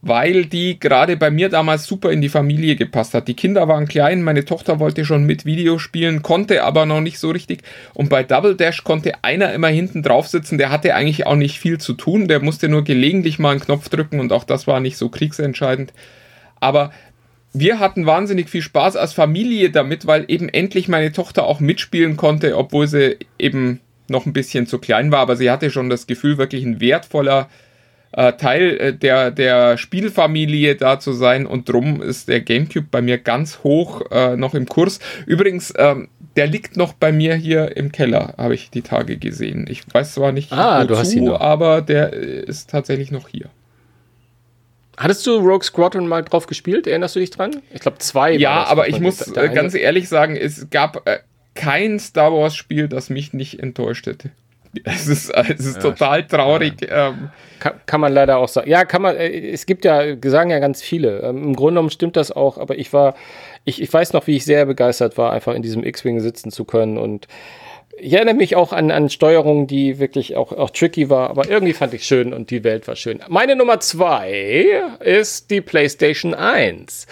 Speaker 6: weil die gerade bei mir damals super in die Familie gepasst hat. Die Kinder waren klein, meine Tochter wollte schon mit Videospielen, konnte aber noch nicht so richtig. Und bei Double Dash konnte einer immer hinten drauf sitzen, der hatte eigentlich auch nicht viel zu tun, der musste nur gelegentlich mal einen Knopf drücken und auch das war nicht so kriegsentscheidend. Aber wir hatten wahnsinnig viel Spaß als Familie damit, weil eben endlich meine Tochter auch mitspielen konnte, obwohl sie eben noch ein bisschen zu klein war, aber sie hatte schon das Gefühl, wirklich ein wertvoller äh, Teil äh, der, der Spielfamilie da zu sein und drum ist der GameCube bei mir ganz hoch äh, noch im Kurs. Übrigens, ähm, der liegt noch bei mir hier im Keller, habe ich die Tage gesehen. Ich weiß zwar nicht,
Speaker 5: Ah,
Speaker 6: wozu, aber der ist tatsächlich noch hier.
Speaker 5: Hattest du Rogue Squadron mal drauf gespielt? Erinnerst du dich dran? Ich glaube, zwei. war
Speaker 6: Ja, aber ich muss äh, ganz ehrlich sagen, es gab äh, kein Star Wars Spiel, das mich nicht enttäuscht hätte. Es ist, es ist total traurig. Ähm,
Speaker 5: Kann, kann man leider auch sagen. Ja, kann man, äh, es gibt ja, sagen ja ganz viele. Ähm, Im Grunde genommen stimmt das auch, aber ich war, ich, ich weiß noch, wie ich sehr begeistert war, einfach in diesem X-Wing sitzen zu können und ich erinnere mich auch an, an Steuerungen, die wirklich auch, auch tricky war, aber irgendwie fand ich schön und die Welt war schön. Meine Nummer zwei ist die PlayStation 1.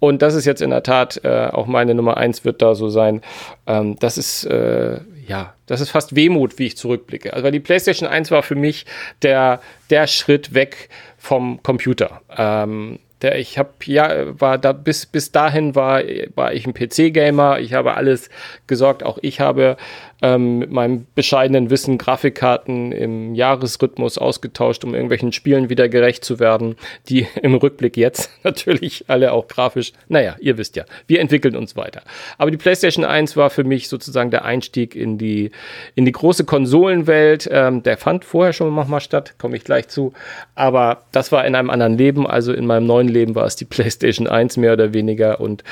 Speaker 5: Und das ist jetzt in der Tat, äh, auch meine Nummer eins wird da so sein. Ähm, das ist, äh, ja, das ist fast Wehmut, wie ich zurückblicke. Also, weil die PlayStation 1 war für mich der, der Schritt weg vom Computer. Ähm, der, ich habe ja war da bis bis dahin war war ich ein PC-Gamer. Ich habe alles gesorgt. Auch ich habe ähm, mit meinem bescheidenen Wissen Grafikkarten im Jahresrhythmus ausgetauscht, um irgendwelchen Spielen wieder gerecht zu werden, die im Rückblick jetzt natürlich alle auch grafisch. Naja, ihr wisst ja, wir entwickeln uns weiter. Aber die PlayStation 1 war für mich sozusagen der Einstieg in die in die große Konsolenwelt. Ähm, der fand vorher schon manchmal statt, komme ich gleich zu. Aber das war in einem anderen Leben. Also in meinem neuen Leben war es die PlayStation 1 mehr oder weniger. Und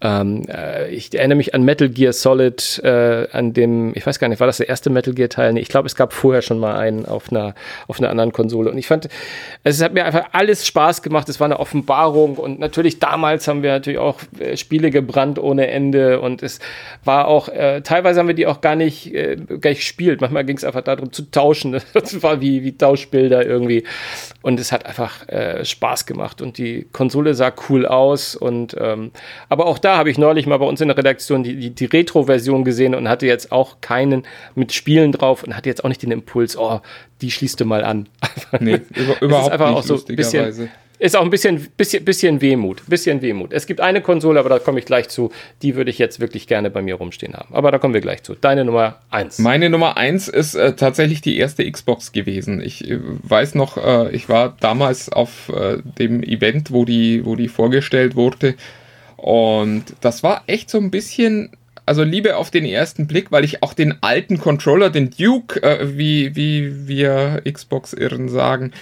Speaker 5: ähm, äh, ich erinnere mich an Metal Gear Solid, äh, an dem, ich weiß gar nicht, war das der erste Metal Gear Teil? Nee, ich glaube, es gab vorher schon mal einen auf einer, auf einer anderen Konsole. Und ich fand, es hat mir einfach alles Spaß gemacht. Es war eine Offenbarung. Und natürlich damals haben wir natürlich auch äh, Spiele gebrannt ohne Ende. Und es war auch, äh, teilweise haben wir die auch gar nicht, äh, gar gespielt. Manchmal ging es einfach darum zu tauschen. Das war wie, wie Tauschbilder irgendwie. Und es hat einfach äh, Spaß gemacht. Und die Konsole sah cool aus. Und ähm, aber auch da habe ich neulich mal bei uns in der Redaktion die, die, die Retro-Version gesehen und hatte jetzt auch keinen mit Spielen drauf und hatte jetzt auch nicht den Impuls, oh, die schließt du mal an.
Speaker 6: nee, über,
Speaker 5: Es ist
Speaker 6: überhaupt
Speaker 5: einfach
Speaker 6: nicht,
Speaker 5: auch so ein bisschen, ist auch ein bisschen, bisschen, bisschen Wehmut, bisschen Wehmut. Es gibt eine Konsole, aber da komme ich gleich zu, die würde ich jetzt wirklich gerne bei mir rumstehen haben. Aber da kommen wir gleich zu. Deine Nummer eins.
Speaker 6: Meine Nummer eins ist äh, tatsächlich die erste Xbox gewesen. Ich äh, weiß noch, äh, ich war damals auf äh, dem Event, wo die, wo die vorgestellt wurde. Und das war echt so ein bisschen, also Liebe auf den ersten Blick, weil ich auch den alten Controller, den Duke, äh, wie, wie wir Xbox-Irren sagen,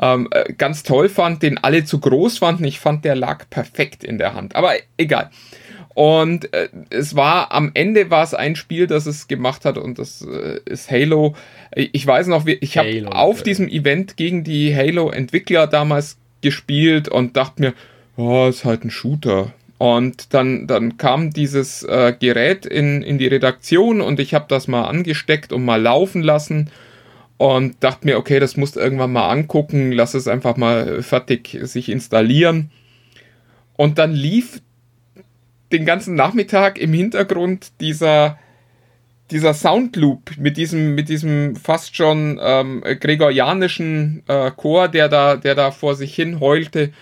Speaker 6: ähm, äh, ganz toll fand, den alle zu groß fanden. Ich fand, der lag perfekt in der Hand. Aber egal. Und äh, es war am Ende war es ein Spiel, das es gemacht hat und das äh, ist Halo. Ich weiß noch, wie- ich habe auf
Speaker 5: ja.
Speaker 6: diesem Event gegen die Halo-Entwickler damals gespielt und dachte mir, oh, ist halt ein Shooter. Und dann, dann kam dieses äh, Gerät in, in die Redaktion und ich habe das mal angesteckt und mal laufen lassen und dachte mir, okay, das musst du irgendwann mal angucken, lass es einfach mal fertig sich installieren. Und dann lief den ganzen Nachmittag im Hintergrund dieser, dieser Soundloop mit diesem, mit diesem fast schon ähm, gregorianischen äh, Chor, der da, der da vor sich hin heulte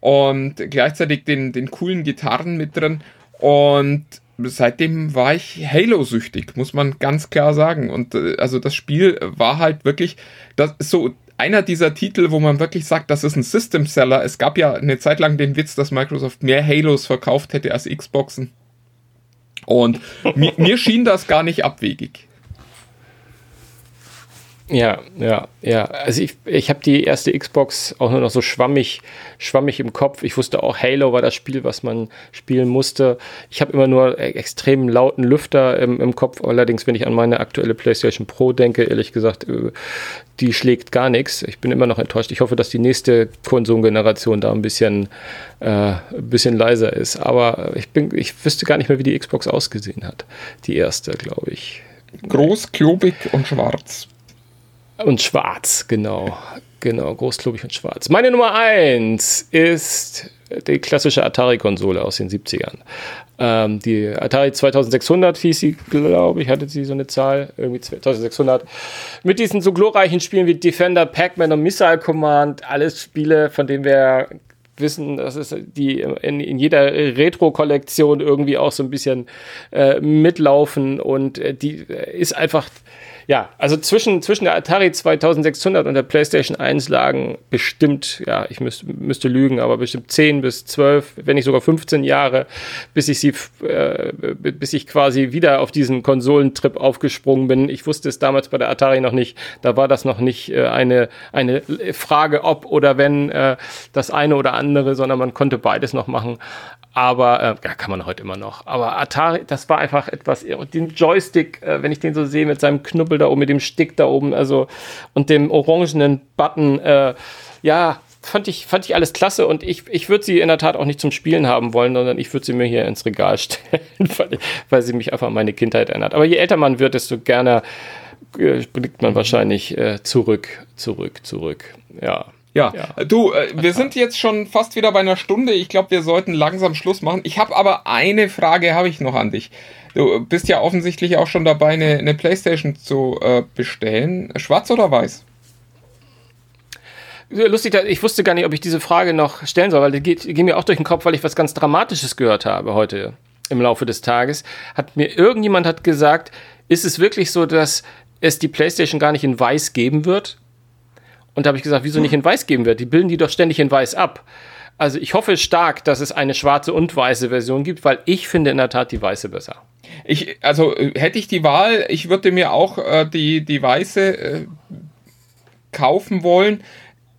Speaker 6: und gleichzeitig den, den coolen Gitarren mit drin. Und seitdem war ich Halo-süchtig, muss man ganz klar sagen. Und äh, also das Spiel war halt wirklich das so einer dieser Titel, wo man wirklich sagt, das ist ein System-Seller. Es gab ja eine Zeit lang den Witz, dass Microsoft mehr Halos verkauft hätte als Xboxen. Und mir, mir schien das gar nicht abwegig.
Speaker 5: Ja, ja, ja. Also ich, ich habe die erste Xbox auch nur noch so schwammig, schwammig im Kopf. Ich wusste auch, Halo war das Spiel, was man spielen musste. Ich habe immer nur e- extrem lauten Lüfter im, im Kopf. Allerdings, wenn ich an meine aktuelle PlayStation Pro denke, ehrlich gesagt, äh, die schlägt gar nichts. Ich bin immer noch enttäuscht. Ich hoffe, dass die nächste Konsolengeneration da ein bisschen, äh, ein bisschen leiser ist. Aber ich bin, ich wüsste gar nicht mehr, wie die Xbox ausgesehen hat. Die erste, glaube ich.
Speaker 6: Groß, klobig und schwarz.
Speaker 5: Und schwarz, genau. Genau, großklubig und schwarz. Meine Nummer eins ist die klassische Atari-Konsole aus den 70ern. Ähm, die Atari 2600 hieß sie, glaube ich, hatte sie so eine Zahl, irgendwie 2600. Mit diesen so glorreichen Spielen wie Defender, Pac-Man und Missile Command, alles Spiele, von denen wir wissen, dass es die in, in jeder Retro-Kollektion irgendwie auch so ein bisschen äh, mitlaufen und äh, die äh, ist einfach ja, also zwischen, zwischen der Atari 2600 und der PlayStation 1 lagen bestimmt, ja, ich müsste, müsste lügen, aber bestimmt 10 bis 12, wenn nicht sogar 15 Jahre, bis ich sie, äh, bis ich quasi wieder auf diesen Konsolentrip aufgesprungen bin. Ich wusste es damals bei der Atari noch nicht. Da war das noch nicht äh, eine, eine Frage, ob oder wenn äh, das eine oder andere, sondern man konnte beides noch machen. Aber äh, ja, kann man heute immer noch. Aber Atari, das war einfach etwas. Den Joystick, äh, wenn ich den so sehe mit seinem Knubbel da oben, mit dem Stick da oben, also und dem orangenen Button, äh, ja, fand ich, fand ich alles klasse und ich, ich würde sie in der Tat auch nicht zum Spielen haben wollen, sondern ich würde sie mir hier ins Regal stellen, weil, weil sie mich einfach an meine Kindheit erinnert. Aber je älter man wird, desto gerne äh, blickt man wahrscheinlich äh, zurück, zurück, zurück. Ja.
Speaker 6: Ja, ja. du, äh, wir sind jetzt schon fast wieder bei einer Stunde. Ich glaube, wir sollten langsam Schluss machen. Ich habe aber eine Frage habe ich noch an dich. Du bist ja offensichtlich auch schon dabei, eine, eine Playstation zu äh, bestellen. Schwarz oder weiß?
Speaker 5: Lustig, ich wusste gar nicht, ob ich diese Frage noch stellen soll, weil die geht, die geht mir auch durch den Kopf, weil ich was ganz Dramatisches gehört habe heute im Laufe des Tages. Hat mir irgendjemand hat gesagt, ist es wirklich so, dass es die PlayStation gar nicht in Weiß geben wird? Und da habe ich gesagt, wieso nicht in Weiß geben wird? Die bilden die doch ständig in Weiß ab. Also ich hoffe stark, dass es eine schwarze und weiße Version gibt, weil ich finde in der Tat die weiße besser.
Speaker 6: Ich, also äh, hätte ich die Wahl, ich würde mir auch äh, die, die weiße äh, kaufen wollen.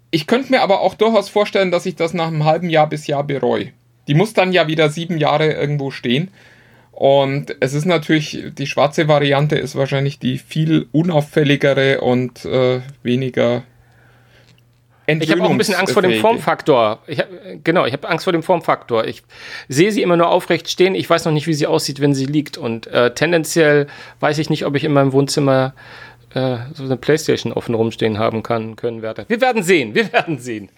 Speaker 6: Ich könnte mir aber auch durchaus vorstellen, dass ich das nach einem halben Jahr bis Jahr bereue. Die muss dann ja wieder sieben Jahre irgendwo stehen. Und es ist natürlich, die schwarze Variante ist wahrscheinlich die viel unauffälligere und äh, weniger
Speaker 5: ich habe auch ein bisschen Angst vor dem Formfaktor. Ich hab, genau, ich habe Angst vor dem Formfaktor. Ich sehe sie immer nur aufrecht stehen. Ich weiß noch nicht, wie sie aussieht, wenn sie liegt. Und äh, tendenziell weiß ich nicht, ob ich in meinem Wohnzimmer äh, so eine Playstation offen rumstehen haben kann, können werde. Wir werden sehen, wir werden sehen.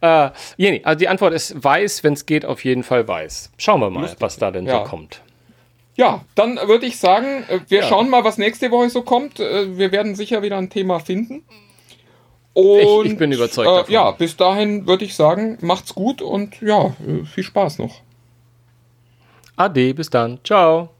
Speaker 5: Äh, Jenny, also die Antwort ist weiß, wenn es geht, auf jeden Fall weiß. Schauen wir mal, Lustig. was da denn ja. so kommt.
Speaker 6: Ja, dann würde ich sagen, äh, wir ja. schauen mal, was nächste Woche so kommt. Äh, wir werden sicher wieder ein Thema finden.
Speaker 5: Und, ich, ich bin überzeugt. Äh,
Speaker 6: davon. Ja, bis dahin würde ich sagen, macht's gut und ja, viel Spaß noch.
Speaker 5: Ade, bis dann. Ciao.